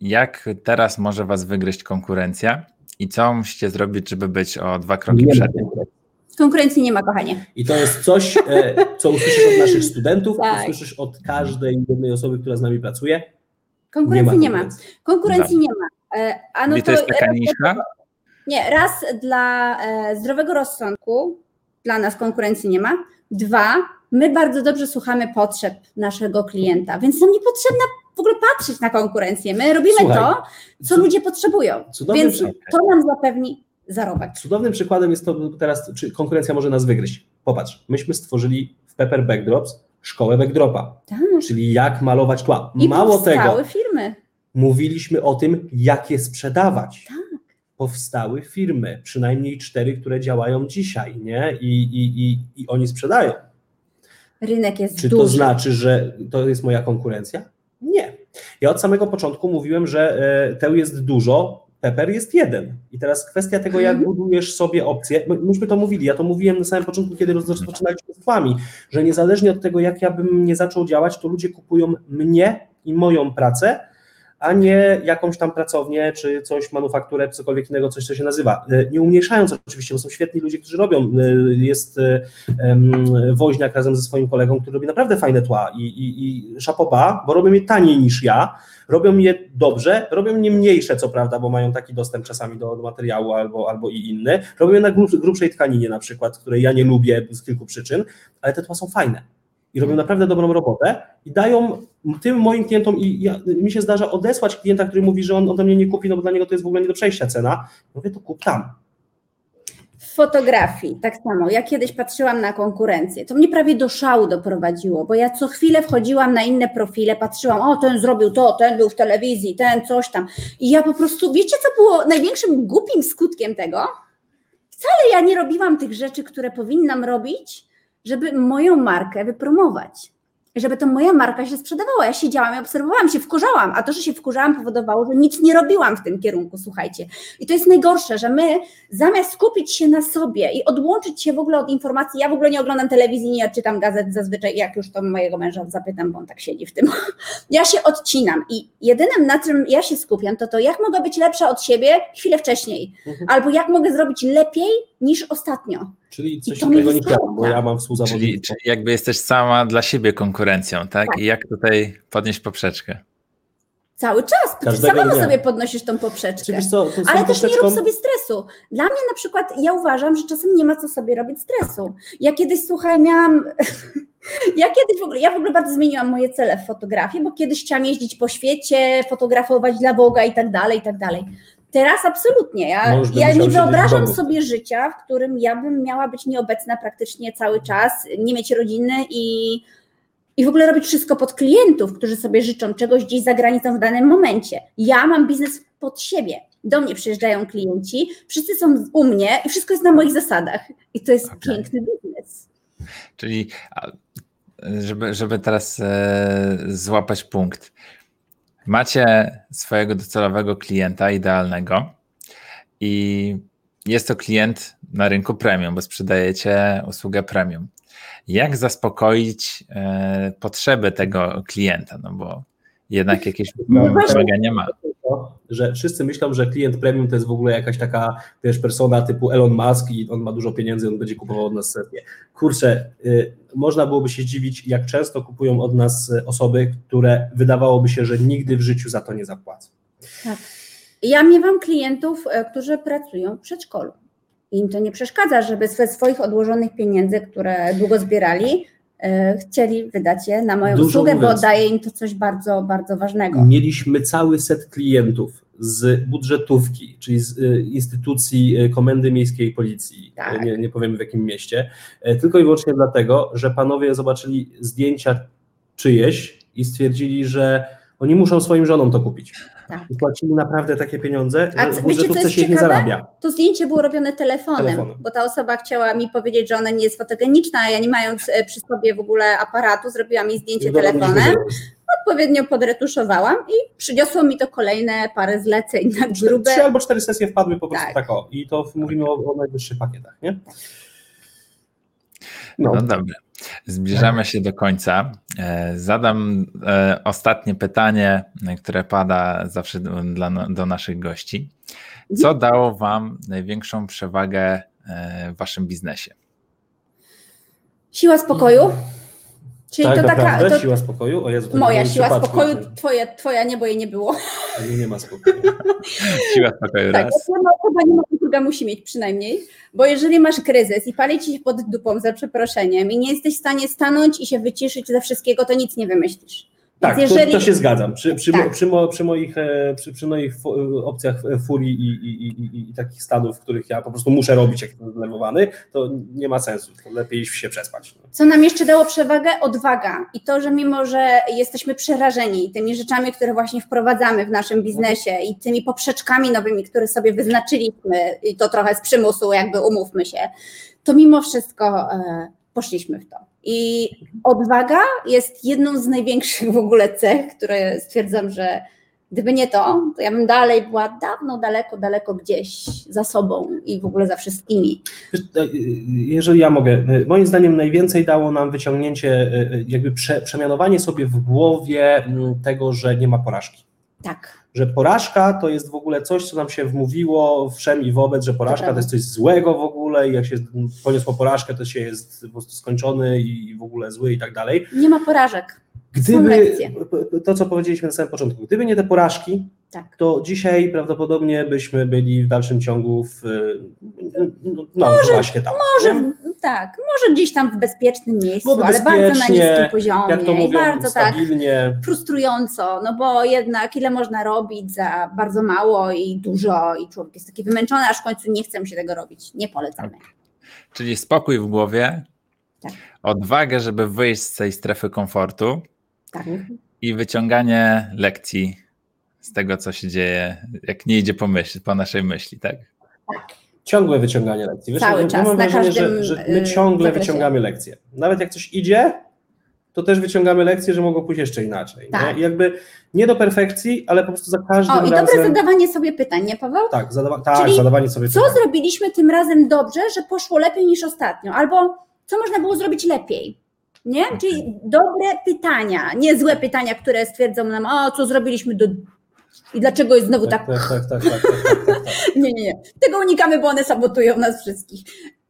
jak teraz może Was wygryźć konkurencja i co musicie zrobić, żeby być o dwa kroki nie przed? Konkurencji nie ma, kochanie. I to jest coś, e, co usłyszysz od naszych studentów, tak. usłyszysz od każdej jednej osoby, która z nami pracuje. Konkurencji nie ma. Konkurencji nie ma. Konkurencji nie ma. A no I to, to jest taka nisza? Nie, raz dla e, zdrowego rozsądku, dla nas konkurencji nie ma. Dwa, my bardzo dobrze słuchamy potrzeb naszego klienta, więc nam nie potrzebna w ogóle patrzeć na konkurencję. My robimy Słuchaj, to, co ludzie potrzebują, więc to nam zapewni zarobek. Cudownym przykładem jest to teraz, czy konkurencja może nas wygryźć. Popatrz, myśmy stworzyli w Pepper Backdrops szkołę backdropa, tak. czyli jak malować tła. I Mało tego, firmy. mówiliśmy o tym, jak je sprzedawać. Tak powstały firmy, przynajmniej cztery, które działają dzisiaj, nie? I, i, i, i oni sprzedają. Rynek jest Czy duży. to znaczy, że to jest moja konkurencja? Nie. Ja od samego początku mówiłem, że e, teł jest dużo, Pepper jest jeden. I teraz kwestia tego, jak mhm. budujesz sobie opcje. Myśmy to mówili, ja to mówiłem na samym początku, kiedy rozpoczynaliśmy z Wami, że niezależnie od tego, jak ja bym nie zaczął działać, to ludzie kupują mnie i moją pracę, a nie jakąś tam pracownię, czy coś, manufakturę, cokolwiek innego, coś, co się nazywa. E, nie umniejszając oczywiście, bo są świetni ludzie, którzy robią. E, jest um, woźniak razem ze swoim kolegą, który robi naprawdę fajne tła i, i, i szapoba, bo robią je taniej niż ja, robią je dobrze, robią nie mniejsze, co prawda, bo mają taki dostęp czasami do, do materiału albo, albo i inny, robią je na grubszej tkaninie na przykład, której ja nie lubię z kilku przyczyn, ale te tła są fajne i robią naprawdę dobrą robotę i dają tym moim klientom, i ja, mi się zdarza odesłać klienta, który mówi, że on ode mnie nie kupi, no bo dla niego to jest w ogóle nie do przejścia cena. Mówię, to kup tam. W fotografii tak samo. Ja kiedyś patrzyłam na konkurencję. To mnie prawie do szału doprowadziło, bo ja co chwilę wchodziłam na inne profile, patrzyłam, o ten zrobił to, ten był w telewizji, ten coś tam. I ja po prostu, wiecie co było największym głupim skutkiem tego? Wcale ja nie robiłam tych rzeczy, które powinnam robić, żeby moją markę wypromować. Żeby to moja marka się sprzedawała. Ja siedziałam i obserwowałam, się wkurzałam, a to, że się wkurzałam, powodowało, że nic nie robiłam w tym kierunku, słuchajcie. I to jest najgorsze, że my zamiast skupić się na sobie i odłączyć się w ogóle od informacji, ja w ogóle nie oglądam telewizji, nie czytam gazet zazwyczaj, jak już to mojego męża zapytam, bo on tak siedzi w tym. Ja się odcinam i jedynym, na czym ja się skupiam, to to, jak mogę być lepsza od siebie chwilę wcześniej, mhm. albo jak mogę zrobić lepiej niż ostatnio. Czyli coś takiego nie chciałam, bo ja mam współzawodników. Czyli, czyli jakby jesteś sama dla siebie konkurencją, tak? tak? I jak tutaj podnieść poprzeczkę? Cały czas. Ty samemu sobie podnosisz tą poprzeczkę. Co, Ale też nie rób sobie stresu. Dla mnie na przykład, ja uważam, że czasem nie ma co sobie robić stresu. Ja kiedyś, słuchaj, miałam... Ja kiedyś w ogóle, ja w ogóle bardzo zmieniłam moje cele w fotografii, bo kiedyś chciałam jeździć po świecie, fotografować dla Boga i tak dalej, i tak dalej. Teraz absolutnie. Ja, ja nie wyobrażam sobie życia, w którym ja bym miała być nieobecna praktycznie cały czas, nie mieć rodziny i, i w ogóle robić wszystko pod klientów, którzy sobie życzą czegoś gdzieś za granicą w danym momencie. Ja mam biznes pod siebie. Do mnie przyjeżdżają klienci, wszyscy są u mnie i wszystko jest na moich zasadach. I to jest okay. piękny biznes. Czyli, żeby, żeby teraz e, złapać punkt macie swojego docelowego klienta idealnego i jest to klient na rynku premium, bo sprzedajecie usługę premium. Jak zaspokoić e, potrzeby tego klienta? No bo jednak jakieś No wymagania ma. Że wszyscy myślą, że klient premium to jest w ogóle jakaś taka, wiesz, persona typu Elon Musk i on ma dużo pieniędzy, on będzie kupował od nas sesję. Kurczę, y, można byłoby się zdziwić, jak często kupują od nas y, osoby, które wydawałoby się, że nigdy w życiu za to nie zapłacą. Tak. Ja miewam klientów, e, którzy pracują w przedszkolu. Im to nie przeszkadza, żeby ze swoich odłożonych pieniędzy, które długo zbierali, chcieli wydać je na moją Dużo usługę, bo mówiąc. daje im to coś bardzo, bardzo ważnego. Mieliśmy cały set klientów z budżetówki, czyli z y, instytucji y, Komendy Miejskiej Policji, Tak. nie, nie powiem w jakim mieście, e, tylko i wyłącznie dlatego, że panowie zobaczyli zdjęcia czyjeś i stwierdzili, że oni muszą swoim żonom to kupić. Tak. I płacili naprawdę takie pieniądze, A w co budżetówce jest się ich nie zarabia. To zdjęcie było robione telefonem, Telefonem. bo ta osoba chciała mi powiedzieć, że ona nie jest fotogeniczna, a ja nie mając e, przy sobie w ogóle aparatu, zrobiłam jej zdjęcie dowodiliśmy, telefonem, odpowiednio podretuszowałam i przyniosło mi to kolejne parę zleceń na grube. Trzy albo cztery sesje wpadły po prostu Tak. tak, o. I to mówimy o, o najwyższych pakietach, nie? No, No dobra. Zbliżamy się do końca. E, Zadam e, ostatnie pytanie, które pada zawsze do, dla, do naszych gości. Co dało Wam największą przewagę e, w Waszym biznesie? Siła spokoju. Czyli tak to taka. naprawdę, To siła spokoju? O Jezu, moja siła przypadku. spokoju, twoja, twoja nie, bo jej nie było. Nie, nie ma spokoju. Siła spokoju Tak, raz. jedna osoba nie ma, druga musi mieć przynajmniej, bo jeżeli masz kryzys i pali ci się pod dupą za przeproszeniem i nie jesteś w stanie stanąć i się wyciszyć ze wszystkiego, to nic nie wymyślisz. Tak, Więc to, jeżeli, to się zgadzam. Przy, przy, Tak. przy, mo, przy moich, e, przy, przy moich fu- opcjach e, furii i, i, i, i, i takich stanów, w których ja po prostu muszę robić, jak jestem zdenerwowany, to nie ma sensu. To lepiej się przespać. Co nam jeszcze dało przewagę? Odwaga. I to, że mimo, że jesteśmy przerażeni tymi rzeczami, które właśnie wprowadzamy w naszym biznesie i tymi poprzeczkami nowymi, które sobie wyznaczyliśmy, i to trochę z przymusu, jakby umówmy się, to mimo wszystko e, poszliśmy w to. I odwaga jest jedną z największych w ogóle cech, które stwierdzam, że gdyby nie to, to ja bym dalej była dawno, daleko, daleko gdzieś za sobą i w ogóle za wszystkimi. E, Jeżeli ja mogę, e, moim zdaniem najwięcej dało nam wyciągnięcie, e, jakby prze, przemianowanie sobie w głowie m, tego, że nie ma porażki. Tak. Że porażka to jest w ogóle coś, co nam się wmówiło wszem i wobec, że porażka to prawda. jest coś złego w ogóle i jak się poniosło porażkę, to się jest po prostu skończony i w ogóle zły i tak dalej. Nie ma porażek. Gdyby, to co powiedzieliśmy na samym początku, gdyby nie te porażki, Tak. to dzisiaj prawdopodobnie byśmy byli w dalszym ciągu w, no, no właśnie tam. Może, tak, może gdzieś tam w bezpiecznym miejscu, ale bardzo na niskim poziomie Jak to i mówią, bardzo tak stabilnie. frustrująco, no bo jednak ile można robić za bardzo mało i dużo i człowiek jest taki wymęczony, aż w końcu nie chce mu się tego robić. Nie polecamy. Czyli spokój w głowie, Tak. odwagę, żeby wyjść z tej strefy komfortu Tak. i wyciąganie lekcji z tego, co się dzieje, jak nie idzie po, myśl, po naszej myśli, tak? Ciągłe wyciąganie lekcji. Wiesz, Cały czas, mam na wrażenie, każdym, że, że my y, ciągle zakresie. wyciągamy lekcje. Nawet jak coś idzie, to też wyciągamy lekcje, że mogło pójść jeszcze inaczej. Tak. Nie? I jakby nie do perfekcji, ale po prostu za każdym O, i razem. dobre zadawanie sobie pytań, nie Paweł? Tak, zadawa- tak Czyli zadawanie sobie Co pytań. zrobiliśmy tym razem dobrze, że poszło lepiej niż ostatnio? Albo co można było zrobić lepiej? Nie? Czyli dobre pytania, nie złe pytania, które stwierdzą nam, o, co zrobiliśmy do... i dlaczego jest znowu tak. Tak, tak, tak, tak, tak, tak, tak, tak. Nie, nie, nie. Tego unikamy, bo one sabotują nas wszystkich.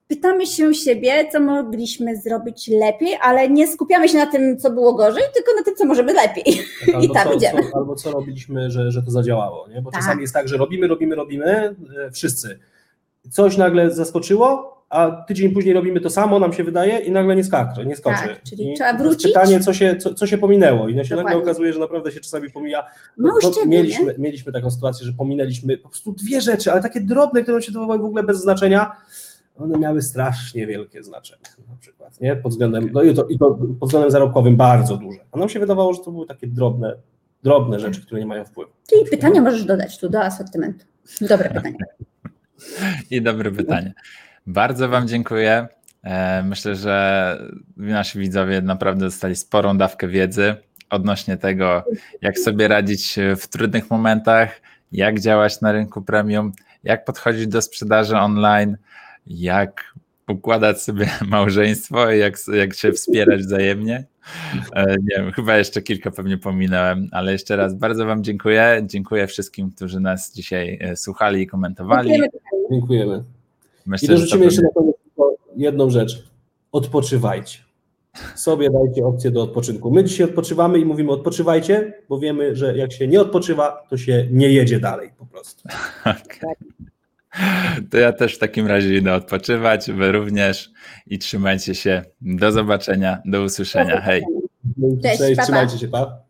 Pytamy się siebie, co mogliśmy zrobić lepiej, ale nie skupiamy się na tym, co było gorzej, tylko na tym, co możemy lepiej. Tak, albo, tam co, idziemy. co, albo co robiliśmy, że, że to zadziałało. Nie? Bo Tak. czasami jest tak, że robimy, robimy, robimy, e, wszyscy. Coś nagle zaskoczyło, a tydzień później robimy to samo, nam się wydaje, i nagle nie skacze, nie skoczy. Tak, czyli I trzeba wrócić. Pytanie, co się, co, co się pominęło. I nagle Dokładnie. okazuje, że naprawdę się czasami pomija. Mało No, szczegół, mieliśmy, mieliśmy taką sytuację, że pominęliśmy po prostu dwie rzeczy, ale takie drobne, które się wydawały w ogóle bez znaczenia. One miały strasznie wielkie znaczenie, na przykład, nie? Pod względem, no i to, i to pod względem zarobkowym bardzo duże. A nam się wydawało, że to były takie drobne, drobne rzeczy, które nie mają wpływu. Czyli pytania możesz dodać tu do asortymentu. Dobre pytanie. I dobre pytanie. Bardzo Wam dziękuję. E, Myślę, że nasi widzowie naprawdę dostali sporą dawkę wiedzy odnośnie tego, jak sobie radzić w trudnych momentach, jak działać na rynku premium, jak podchodzić do sprzedaży online, jak układać sobie małżeństwo, jak, jak się wspierać wzajemnie. E, nie wiem, chyba jeszcze kilka pewnie pominąłem, ale jeszcze raz bardzo Wam dziękuję. Dziękuję wszystkim, którzy nas dzisiaj e, słuchali i komentowali. Dziękujemy. Myślę, I dorzucimy jeszcze na koniec tylko jedną rzecz. Odpoczywajcie. Sobie dajcie opcję do odpoczynku. My dzisiaj odpoczywamy i mówimy odpoczywajcie, bo wiemy, że jak się nie odpoczywa, to się nie jedzie dalej po prostu. Okay. To ja też w takim razie idę odpoczywać, wy również i trzymajcie się. Do zobaczenia, do usłyszenia. Hej. Cześć, Cześć trzymajcie się, pa.